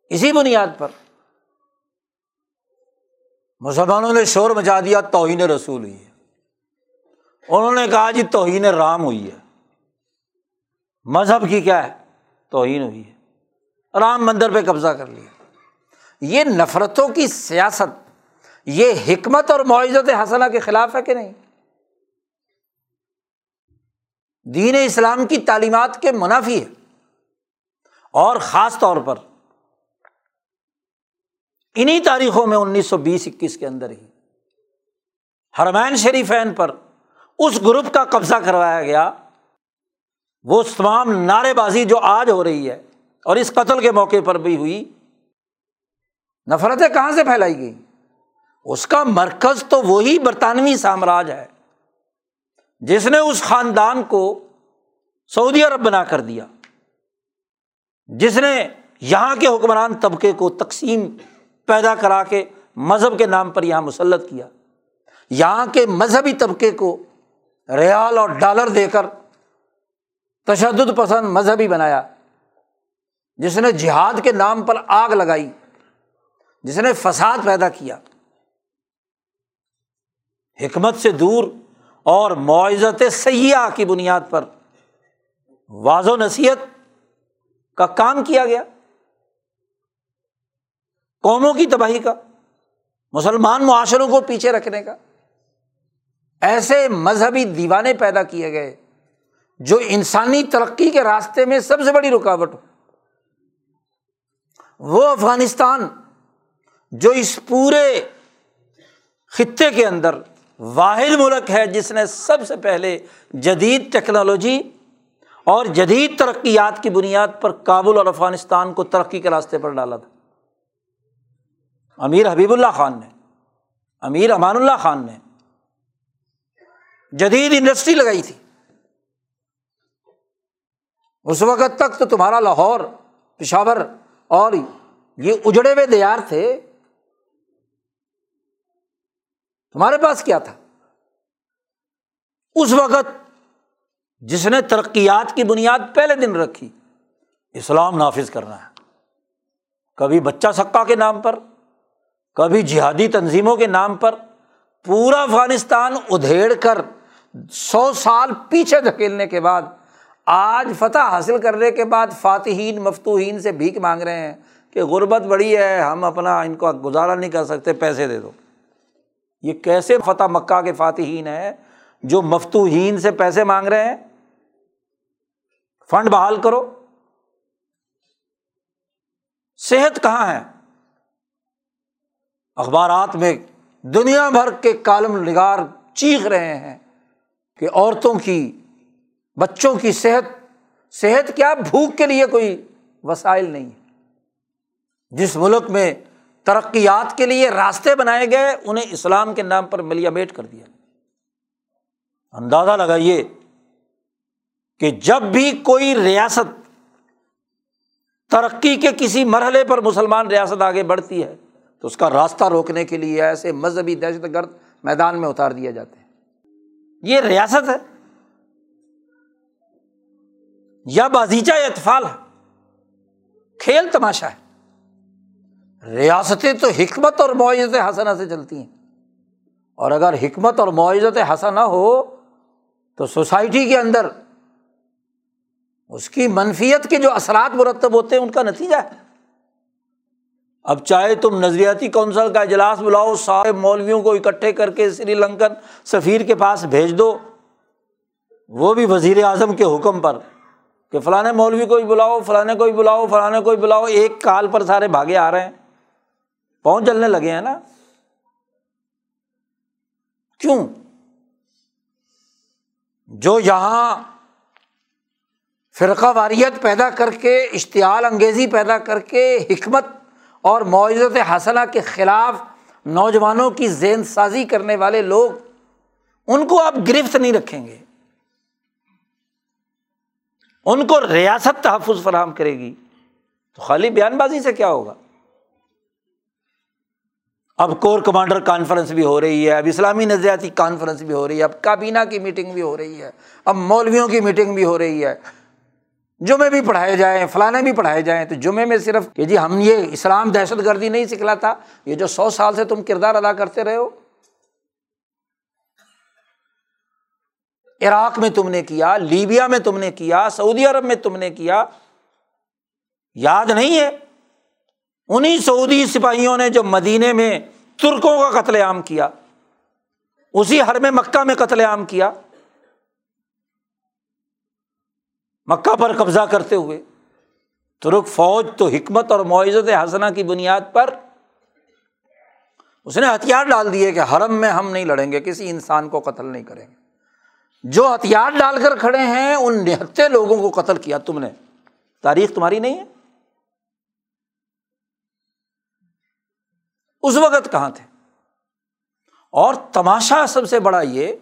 اسی بنیاد پر۔ مسلمانوں نے شور مچا دیا، توہین رسول ہوئی ہے۔ انہوں نے کہا جی توہین رام ہوئی ہے۔ مذہب کی کیا ہے؟ توہین ہوئی ہے۔ رام مندر پہ قبضہ کر لیا۔ یہ نفرتوں کی سیاست، یہ حکمت اور معزت حسنہ کے خلاف ہے کہ نہیں؟ دین اسلام کی تعلیمات کے منافی ہے۔ اور خاص طور پر انہیں تاریخوں میں انیس سو بیس اکیس کے اندر ہی ہرمین شریفین پر اس گروپ کا قبضہ کروایا گیا۔ وہ تمام نعرے بازی جو آج ہو رہی ہے اور اس قتل کے موقع پر بھی ہوئی، نفرتیں کہاں سے پھیلائی گئی؟ اس کا مرکز تو وہی برطانوی سامراج ہے جس نے اس خاندان کو سعودی عرب بنا کر دیا، جس نے یہاں کے حکمران طبقے کو تقسیم پیدا کرا کے مذہب کے نام پر یہاں مسلط کیا۔ یہاں کے مذہبی طبقے کو ریال اور ڈالر دے کر تشدد پسند مذہبی بنایا۔ جس نے جہاد کے نام پر آگ لگائی، جس نے فساد پیدا کیا۔ حکمت سے دور اور معزت سیاح کی بنیاد پر واض و نصیحت کا کام کیا گیا۔ قوموں کی تباہی کا، مسلمان معاشروں کو پیچھے رکھنے کا۔ ایسے مذہبی دیوانے پیدا کیے گئے جو انسانی ترقی کے راستے میں سب سے بڑی رکاوٹ ہو۔ وہ افغانستان جو اس پورے خطے کے اندر واحد ملک ہے، جس نے سب سے پہلے جدید ٹیکنالوجی اور جدید ترقیات کی بنیاد پر کابل اور افغانستان کو ترقی کے راستے پر ڈالا تھا۔ امیر حبیب اللہ خان نے، امیر امان اللہ خان نے جدید انڈسٹری لگائی تھی۔ اس وقت تک تو تمہارا لاہور، پشاور اور یہ اجڑے ہوئے دیار تھے۔ تمہارے پاس کیا تھا؟ اس وقت جس نے ترقیات کی بنیاد پہلے دن رکھی، اسلام نافذ کرنا ہے۔ کبھی بچہ سکا کے نام پر کبھی جہادی تنظیموں کے نام پر پورا افغانستان ادھیڑ کر سو سال پیچھے دھکیلنے کے بعد، آج فتح حاصل کرنے کے بعد فاتحین، مفتوحین سے بھیک مانگ رہے ہیں کہ غربت بڑی ہے، ہم اپنا ان کو گزارا نہیں کر سکتے، پیسے دے دو۔ یہ کیسے فتح مکہ کے فاتحین ہیں جو مفتوحین سے پیسے مانگ رہے ہیں؟ فنڈ بحال کرو۔ صحت کہاں ہے؟ اخبارات میں دنیا بھر کے کالم نگار چیخ رہے ہیں کہ عورتوں کی، بچوں کی صحت صحت کیا بھوک کے لیے کوئی وسائل نہیں ہے۔ جس ملک میں ترقیات کے لیے راستے بنائے گئے، انہیں اسلام کے نام پر ملیا بیٹ کر دیا۔ اندازہ لگائیے کہ جب بھی کوئی ریاست ترقی کے کسی مرحلے پر مسلمان ریاست آگے بڑھتی ہے تو اس کا راستہ روکنے کے لیے ایسے مذہبی دہشت گرد میدان میں اتار دیا جاتے ہیں۔ یہ ریاست ہے۔ یا بازیچہ اطفال ہے۔ کھیل تماشا ہے۔ ریاستیں تو حکمت اور معیزت حسنا سے چلتی ہیں۔ اور اگر حکمت اور معیزت حسنا ہو تو سوسائٹی کے اندر اس کی منفیت کے جو اثرات مرتب ہوتے ہیں، ان کا نتیجہ ہے۔ اب چاہے تم نظریاتی کونسل کا اجلاس بلاؤ، سارے مولویوں کو اکٹھے کر کے سری لنکن سفیر کے پاس بھیج دو۔ وہ بھی وزیر اعظم کے حکم پر کہ فلاں مولوی کو بھی بلاؤ فلاں کو بھی بلاؤ فلاں کو بھی بلاؤ۔ ایک کال پر سارے بھاگے آ رہے ہیں۔ پہنچ جلنے لگے ہیں نا۔ کیوں؟ جو یہاں فرقہ واریت پیدا کر کے، اشتعال انگیزی پیدا کر کے، حکمت اور معزت حسنہ کے خلاف نوجوانوں کی زین سازی کرنے والے لوگ، ان کو آپ گرفت نہیں رکھیں گے۔ ان کو ریاست تحفظ فراہم کرے گی۔ تو خالی بیان بازی سے کیا ہوگا؟ اب کور کمانڈر کانفرنس بھی ہو رہی ہے، اب اسلامی نظریاتی کانفرنس بھی ہو رہی ہے، اب کابینہ کی میٹنگ بھی ہو رہی ہے، اب مولویوں کی میٹنگ بھی ہو رہی ہے۔ جمعے بھی پڑھائے جائیں، فلانے بھی پڑھائے جائیں، تو جمعے میں صرف کہ جی ہم یہ اسلام دہشت گردی نہیں سکھلاتا، یہ جو سو سال سے تم کردار ادا کرتے رہے ہو۔ عراق میں تم نے کیا، لیبیا میں تم نے کیا، سعودی عرب میں تم نے کیا، یاد نہیں ہے؟ انہیں سعودی سپاہیوں نے جو مدینے میں ترکوں کا قتل عام کیا، اسی ہر میں مکہ میں قتل عام کیا۔ مکہ پر قبضہ کرتے ہوئے۔ ترک فوج تو حکمت اور معزت حسنہ کی بنیاد پر اس نے ہتھیار ڈال دیے کہ حرم میں ہم نہیں لڑیں گے، کسی انسان کو قتل نہیں کریں گے۔ جو ہتھیار ڈال کر کھڑے ہیں، ان نہتے لوگوں کو قتل کیا تم نے۔ تاریخ تمہاری نہیں ہے؟ اس وقت کہاں تھے؟ اور تماشا سب سے بڑا یہ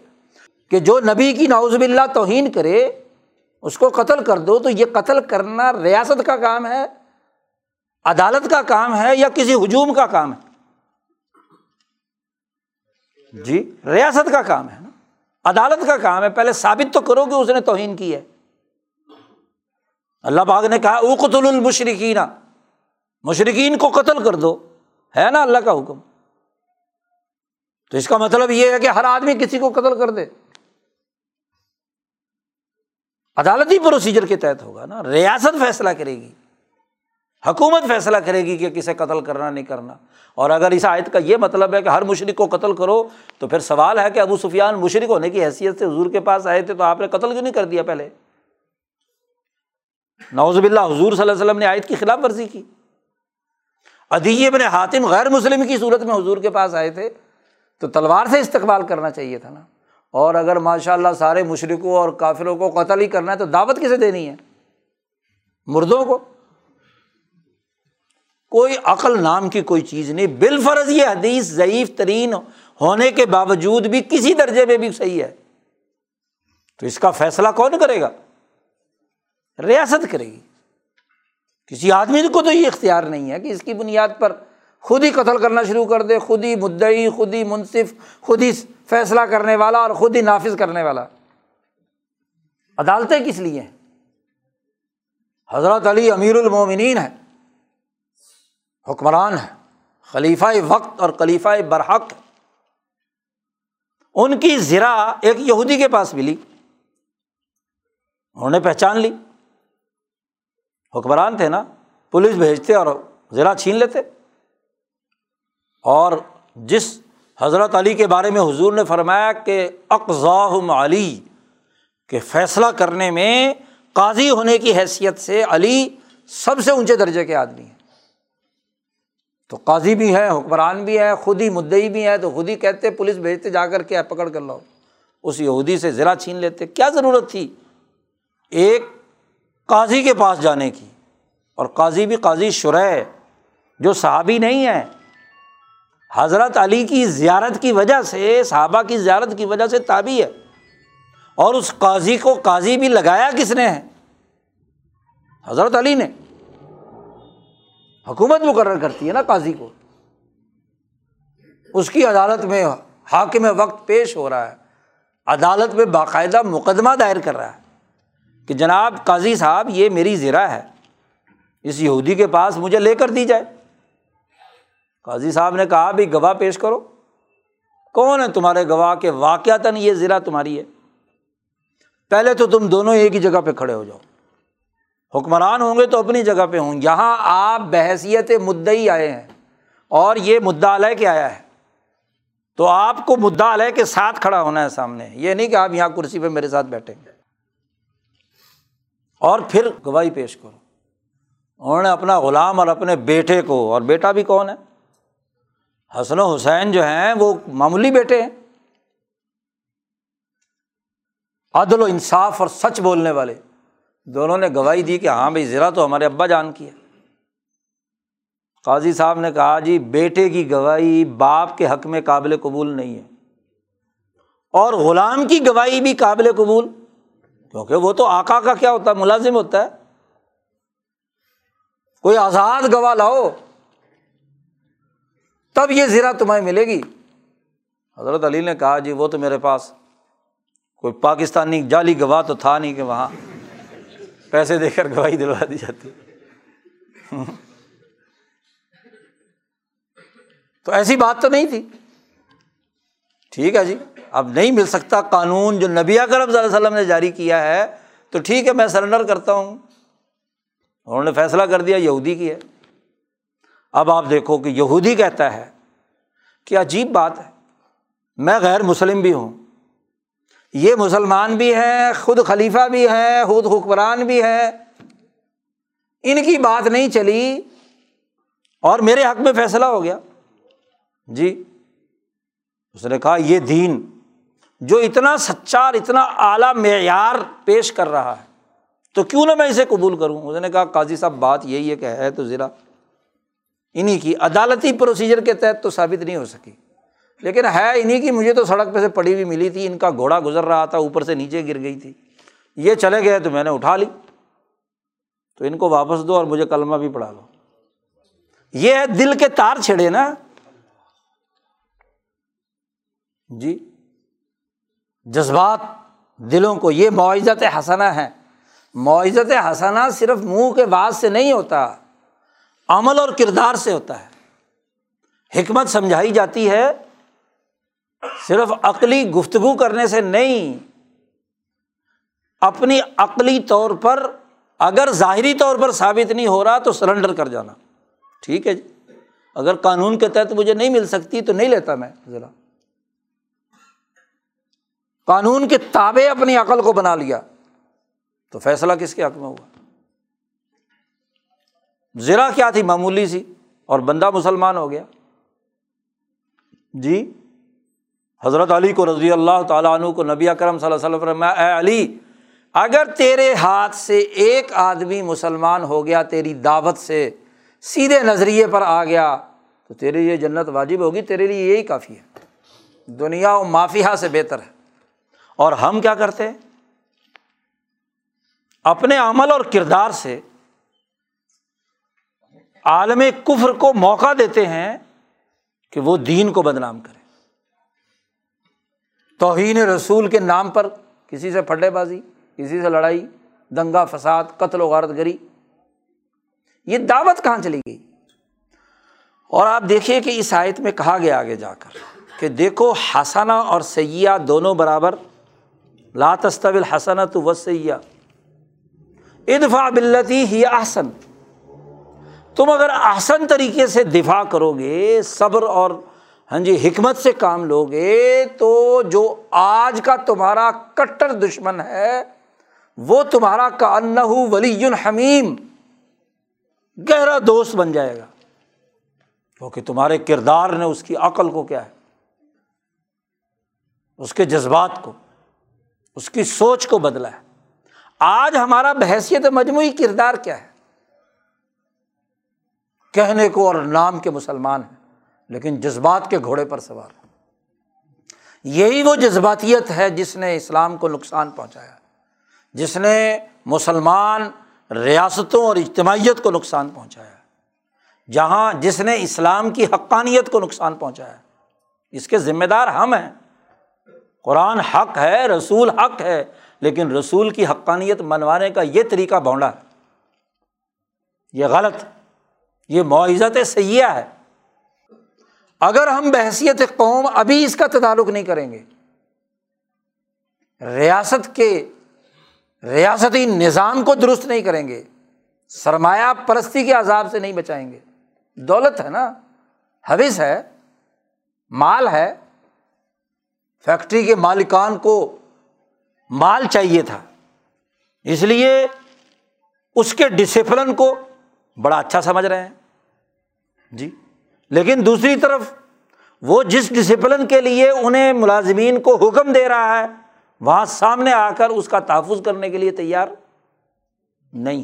کہ جو نبی کی ناؤز اللہ توہین کرے اس کو قتل کر دو تو یہ قتل کرنا ریاست کا کام ہے، عدالت کا کام ہے یا کسی ہجوم کا کام ہے؟ جی ریاست کا کام ہے نا۔ عدالت کا کام ہے، پہلے ثابت تو کرو کہ اس نے توہین کی ہے۔ اللہ باغ نے کہا اقتل المشرقین مشرقین کو قتل کر دو۔ ہے نا اللہ کا حکم۔ تو اس کا مطلب یہ ہے کہ ہر آدمی کسی کو قتل کر دے۔ عدالتی پروسیجر کے تحت ہوگا نا۔ ریاست فیصلہ کرے گی۔ حکومت فیصلہ کرے گی کہ کسے قتل کرنا نہیں کرنا۔ اور اگر اس آیت کا یہ مطلب ہے کہ ہر مشرق کو قتل کرو، تو پھر سوال ہے کہ ابو سفیان مشرق ہونے کی حیثیت سے حضور کے پاس آئے تھے تو آپ نے قتل کیوں نہیں کر دیا پہلے؟ نوز باللہ، حضور صلی اللہ علیہ وسلم نے آیت کی خلاف ورزی کی۔ ادی ابن حاتم غیر مسلم کی صورت میں حضور کے پاس آئے تھے۔ تو تلوار سے استقبال کرنا چاہیے تھا نا۔ اور اگر ماشاء اللہ سارے مشرقوں اور کافروں کو قتل ہی کرنا ہے تو دعوت کسے دینی ہے؟ مردوں کو؟ کوئی عقل نام کی کوئی چیز نہیں بال فرض یہ حدیث ضعیف ترین ہونے کے باوجود بھی کسی درجے میں بھی صحیح ہے۔ تو اس کا فیصلہ کون کرے گا؟ ریاست کرے گی۔ کسی آدمی کو تو یہ اختیار نہیں ہے کہ اس کی بنیاد پر خود ہی قتل کرنا شروع کر دے، خود ہی مدعی، خود ہی منصف، خود ہی فیصلہ کرنے والا اور خود ہی نافذ کرنے والا۔ عدالتیں کس لیے ہیں؟ حضرت علی امیر المومنین ہے حکمران ہے خلیفہ وقت اور خلیفہ برحق ان کی زرا ایک یہودی کے پاس ملی۔ انہوں نے پہچان لی۔ حکمران تھے نا، پولیس بھیجتے اور زرا چھین لیتے۔ اور جس حضرت علی کے بارے میں حضور نے فرمایا کہ اقضاء علی، کہ فیصلہ کرنے میں قاضی ہونے کی حیثیت سے علی سب سے اونچے درجے کے آدمی ہیں۔ تو قاضی بھی ہے، حکمران بھی ہے، خود ہی مدعی بھی ہے، تو خود ہی کہتے پولیس بھیجتے جا کر کے پکڑ کر لو اس یہودی سے ذرا چھین لیتے۔ کیا ضرورت تھی؟ ایک قاضی کے پاس جانے کی۔ اور قاضی بھی قاضی شرح جو صحابی نہیں ہے حضرت علی کی زیارت کی وجہ سے، صحابہ کی زیارت کی وجہ سے تابی ہے۔ اور اس قاضی کو قاضی بھی لگایا کس نے؟ ہے حضرت علی نے۔ حکومت مقرر کرتی ہے نا قاضی کو۔ اس کی عدالت میں حاکم وقت پیش ہو رہا ہے۔ عدالت میں باقاعدہ مقدمہ دائر کر رہا ہے کہ جناب قاضی صاحب، یہ میری زرا ہے۔ اس یہودی کے پاس مجھے لے کر دی جائے۔ قاضی صاحب نے کہا بھائی گواہ پیش کرو. کون ہے تمہارے گواہ کے؟ واقعات یہ زرا تمہاری ہے. پہلے تو تم دونوں ایک ہی جگہ پہ کھڑے ہو جاؤ۔ حکمران ہوں گے تو اپنی جگہ پہ ہوں۔ یہاں آپ بحثیت مدعی آئے ہیں اور یہ مدعا علیہ کے آیا ہے۔ تو آپ کو مدعا علیہ کے ساتھ کھڑا ہونا ہے سامنے۔ یہ نہیں کہ آپ یہاں کرسی پہ میرے ساتھ بیٹھیں گے۔ اور پھر گواہی پیش کرو۔ انہوں نے اپنا غلام اور اپنے بیٹے کو، اور بیٹا بھی کون ہے؟ حسن و حسین جو ہیں وہ معمولی بیٹے ہیں۔ عدل و انصاف اور سچ بولنے والے۔ دونوں نے گواہی دی کہ ہاں بھائی ذرا تو ہمارے ابا جان کی ہے۔ قاضی صاحب نے کہا جی بیٹے کی گواہی باپ کے حق میں قابل قبول نہیں ہے۔ اور غلام کی گواہی بھی قابل قبول۔ کیونکہ وہ تو آکا کا کیا ہوتا ہے؟ ملازم ہوتا ہے۔ کوئی آزاد گواہ لاؤ۔ تب یہ زیرہ تمہیں ملے گی۔ حضرت علی نے کہا جی وہ تو میرے پاس کوئی پاکستانی جعلی گواہ تو تھا نہیں کہ وہاں پیسے دے کر گواہی دلوا دی جاتی۔ تو ایسی بات تو نہیں تھی۔ ٹھیک ہے جی اب نہیں مل سکتا قانون جو نبی کرم صلی اللہ علیہ وسلم نے جاری کیا ہے، تو ٹھیک ہے، میں سرنڈر کرتا ہوں۔ انہوں نے فیصلہ کر دیا، یہودی کی ہے۔ اب آپ دیکھو کہ یہودی کہتا ہے کہ عجیب بات ہے، میں غیر مسلم بھی ہوں۔ یہ مسلمان بھی ہیں خود خلیفہ بھی ہے، خود حکمران بھی ہے۔ ان کی بات نہیں چلی اور میرے حق میں فیصلہ ہو گیا۔ جی اس نے کہا، یہ دین جو اتنا سچا اور اتنا اعلیٰ معیار پیش کر رہا ہے، تو کیوں نہ میں اسے قبول کروں؟ اس نے کہا، قاضی صاحب، بات یہی ہے کہ ہے تو ذرا انہیں کی عدالتی پروسیجر کے تحت تو ثابت نہیں ہو سکی۔ لیکن ہے انہیں کی، مجھے تو سڑک پہ سے پڑی ہوئی ملی تھی، ان کا گھوڑا گزر رہا تھا، اوپر سے نیچے گر گئی تھی۔ یہ چلے گئے تو میں نے اٹھا لی۔ تو ان کو واپس دو اور مجھے کلمہ بھی پڑھا لو۔ یہ ہے دل کے تار چھڑے نا۔ جی۔ جذبات دلوں کو، یہ معاوضت حسنا ہے۔ معزت حسنا صرف منہ کے بعد سے نہیں ہوتا۔ عمل اور کردار سے ہوتا ہے۔ حکمت سمجھائی جاتی ہے، صرف عقلی گفتگو کرنے سے نہیں، اپنی عقلی طور پر، اگر ظاہری طور پر ثابت نہیں ہو رہا تو سرنڈر کر جانا۔ ٹھیک ہے جی۔ اگر قانون کے تحت مجھے نہیں مل سکتی تو نہیں لیتا میں۔ ذرا۔ قانون کے تابے اپنی عقل کو بنا لیا تو فیصلہ کس کے حق میں ہوا؟ ذرا کیا تھی؟ معمولی سی۔ اور بندہ مسلمان ہو گیا۔ جی حضرت علی کو رضی اللہ تعالیٰ عنہ کو نبی اکرم صلی اللہ علیہ وسلم اے علی، اگر تیرے ہاتھ سے ایک آدمی مسلمان ہو گیا، تیری دعوت سے سیدھے نظریے پر آ گیا، تو تیرے یہ جنت واجب ہوگی، تیرے لیے یہی کافی ہے۔ دنیا و مافیا سے بہتر ہے۔ اور ہم کیا کرتے ہیں؟ اپنے عمل اور کردار سے عالم کفر کو موقع دیتے ہیں کہ وہ دین کو بدنام کرے۔ توہین رسول کے نام پر کسی سے پھڈے بازی، کسی سے لڑائی، دنگا فساد، قتل و غارت گری۔ یہ دعوت کہاں چلی گئی؟ اور آپ دیکھیے کہ اس آیت میں کہا گیا آگے جا کر کہ دیکھو حسنا اور سیاح دونوں برابر۔ لاتستل حسنا تو و سیاح ادفا بلتی ہی احسن۔ تم اگر احسن طریقے سے دفاع کرو گے صبر اور ہاں جی حکمت سے کام لو گے تو جو آج کا تمہارا کٹر دشمن ہے، وہ تمہارا کا ولی حمیم، گہرا دوست بن جائے گا۔ کیونکہ تمہارے کردار نے اس کی عقل کو کیا ہے؟ اس کے جذبات کو، اس کی سوچ کو بدلا ہے۔ آج ہمارا بحثیت مجموعی کردار کیا ہے؟ کہنے کو اور نام کے مسلمان ہیں، لیکن جذبات کے گھوڑے پر سوار یہی وہ جذباتیت ہے جس نے اسلام کو نقصان پہنچایا، جس نے مسلمان ریاستوں اور اجتماعیت کو نقصان پہنچایا، جہاں جس نے اسلام کی حقانیت کو نقصان پہنچایا۔ اس کے ذمہ دار ہم ہیں۔ قرآن حق ہے، رسول حق ہے، لیکن رسول کی حقانیت منوانے کا یہ طریقہ بونڈا ہے۔ یہ غلط یہ معزت سیاح ہے۔ اگر ہم بحثیت قوم ابھی اس کا تعلق نہیں کریں گے، ریاست کے ریاستی نظام کو درست نہیں کریں گے، سرمایہ پرستی کے عذاب سے نہیں بچائیں گے۔ دولت ہے نا، حوث ہے، مال ہے، فیکٹری کے مالکان کو مال چاہیے تھا۔ اس لیے اس کے ڈسپلن کو بڑا اچھا سمجھ رہے ہیں۔ جی لیکن دوسری طرف وہ جس ڈسپلن کے لیے انہیں ملازمین کو حکم دے رہا ہے، وہاں سامنے آ کر اس کا تحفظ کرنے کے لیے تیار نہیں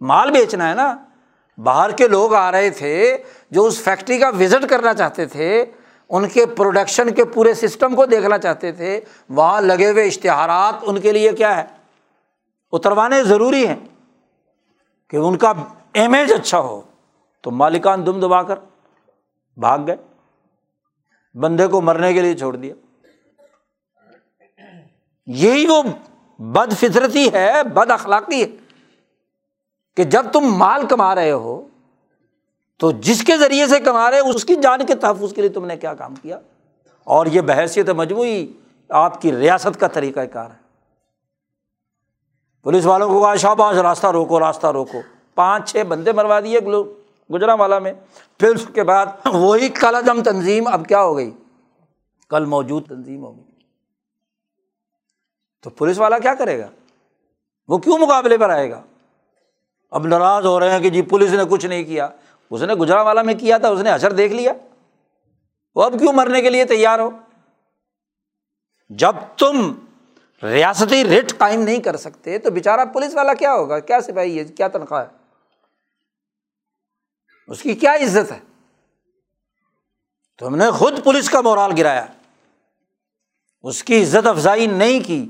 مال بیچنا ہے نا۔ باہر کے لوگ آ رہے تھے جو اس فیکٹری کا وزٹ کرنا چاہتے تھے، ان کے پروڈکشن کے پورے سسٹم کو دیکھنا چاہتے تھے۔ وہاں لگے ہوئے اشتہارات ان کے لیے کیا ہے؟ اتروانے ضروری ہیں کہ ان کا امیج اچھا ہو۔ تو مالکان دم دبا کر بھاگ گئے۔ بندے کو مرنے کے لیے چھوڑ دیا۔ یہی وہ بد فطرتی ہے بد اخلاقی ہے کہ جب تم مال کما رہے ہو، تو جس کے ذریعے سے کما رہے، اس کی جان کے تحفظ کے لیے تم نے کیا کام کیا؟ اور یہ بحثیت مجموعی آپ کی ریاست کا طریقہ کار ہے۔ پولیس والوں کو کہا، شاباش، راستہ روکو راستہ روکو۔ پانچ چھ بندے مروا دیے گجرا والا میں۔ پھر اس کے بعد وہی کل دم تنظیم اب کیا ہو گئی؟ کل موجود تنظیم ہوگی تو پولیس والا کیا کرے گا؟ وہ کیوں مقابلے پر آئے گا؟ اب ناراض ہو رہے ہیں کہ جی پولیس نے کچھ نہیں کیا۔ اس نے گجرا والا میں کیا تھا، اس نے اثر دیکھ لیا۔ وہ اب کیوں مرنے کے لیے تیار ہو؟ جب تم ریاستی ریٹ قائم نہیں کر سکتے تو بےچارا پولیس والا کیا ہوگا؟ کیا سپاہی ہے؟ کیا تنخواہ ہے؟ اس کی کیا عزت ہے؟ تم نے خود پولیس کا مورال گرایا۔ اس کی عزت افزائی نہیں کی،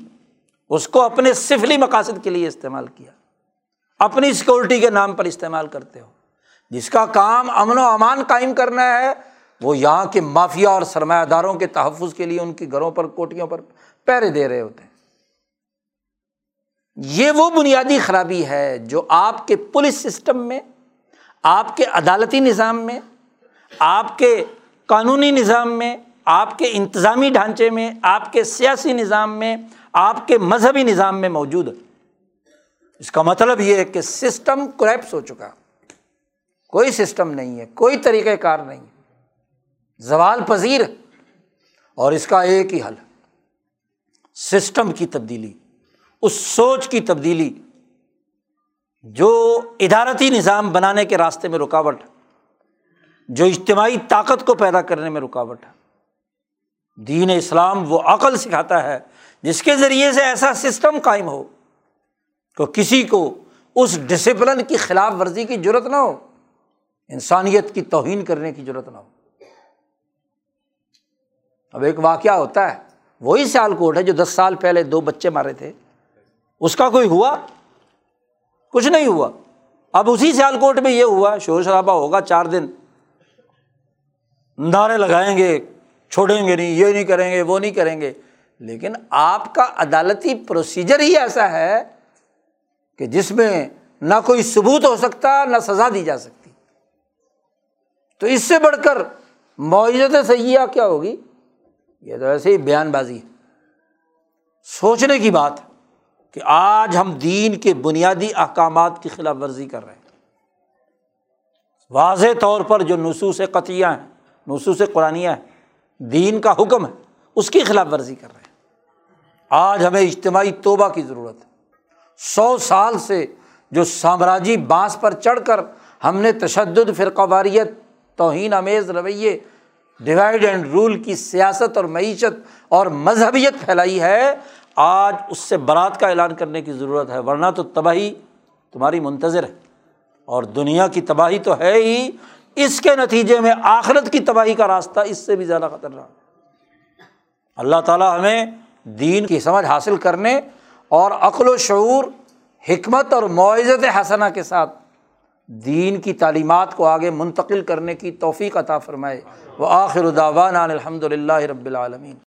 اس کو اپنے سفلی مقاصد کے لیے استعمال کیا۔ اپنی سیکورٹی کے نام پر استعمال کرتے ہو۔ جس کا کام امن و امان قائم کرنا ہے، وہ یہاں کے مافیا اور سرمایہ داروں کے تحفظ کے لیے ان کے گھروں پر، کوٹیوں پر پیرے دے رہے ہوتے ہیں۔ یہ وہ بنیادی خرابی ہے جو آپ کے پولیس سسٹم میں آپ کے عدالتی نظام میں، آپ کے قانونی نظام میں، آپ کے انتظامی ڈھانچے میں، آپ کے سیاسی نظام میں، آپ کے مذہبی نظام میں موجود ہے اس کا مطلب یہ ہے کہ سسٹم کریپس ہو چکا۔ کوئی سسٹم نہیں ہے، کوئی طریقۂ کار نہیں ہے۔ زوال پذیر اور اس کا ایک ہی حل۔ سسٹم کی تبدیلی، اس سوچ کی تبدیلی جو ادارتی نظام بنانے کے راستے میں رکاوٹ ہے جو اجتماعی طاقت کو پیدا کرنے میں رکاوٹ۔ ہے دین اسلام وہ عقل سکھاتا ہے جس کے ذریعے سے ایسا سسٹم قائم ہو کہ کسی کو اس ڈسپلن کی خلاف ورزی کی ضرورت نہ ہو، انسانیت کی توہین کرنے کی ضرورت نہ ہو۔ اب ایک واقعہ ہوتا ہے، وہی سیال کوٹ ہے جو دس سال پہلے دو بچے مارے تھے۔ اس کا کوئی ہوا؟ کچھ نہیں ہوا۔ اب اسی سیال کوٹ میں یہ ہوا، شور شرابہ ہوگا چار دن۔ نعرے لگائیں گے، چھوڑیں گے نہیں، یہ نہیں کریں گے، وہ نہیں کریں گے۔ لیکن آپ کا عدالتی پروسیجر ہی ایسا ہے کہ جس میں نہ کوئی ثبوت ہو سکتا، نہ سزا دی جا سکتی۔ تو اس سے بڑھ کر معیزت سیاح کیا ہوگی؟ یہ تو ایسے ہی بیان بازی ہے۔ سوچنے کی بات ہے۔ کہ آج ہم دین کے بنیادی احکامات کی خلاف ورزی کر رہے ہیں۔ واضح طور پر جو نصوص قطعیہ ہیں، نصوص قرآن ہیں، دین کا حکم ہے، اس کی خلاف ورزی کر رہے ہیں۔ آج ہمیں اجتماعی توبہ کی ضرورت ہے۔ سو سال سے جو سامراجی بانس پر چڑھ کر ہم نے تشدد، فرقہ واریت، توہین امیز رویے ڈیوائڈ اینڈ رول کی سیاست اور معیشت اور مذہبیت پھیلائی ہے آج اس سے برات کا اعلان کرنے کی ضرورت ہے، ورنہ تو تباہی تمہاری منتظر ہے۔ اور دنیا کی تباہی تو ہے ہی۔ اس کے نتیجے میں آخرت کی تباہی کا راستہ اس سے بھی زیادہ خطرناک اللہ تعالیٰ ہمیں دین کی سمجھ حاصل کرنے اور عقل و شعور، حکمت اور معزت حسنہ کے ساتھ دین کی تعلیمات کو آگے منتقل کرنے کی توفیق عطا فرمائے۔ وہ آخر الداوان الحمد للہ رب العالمین۔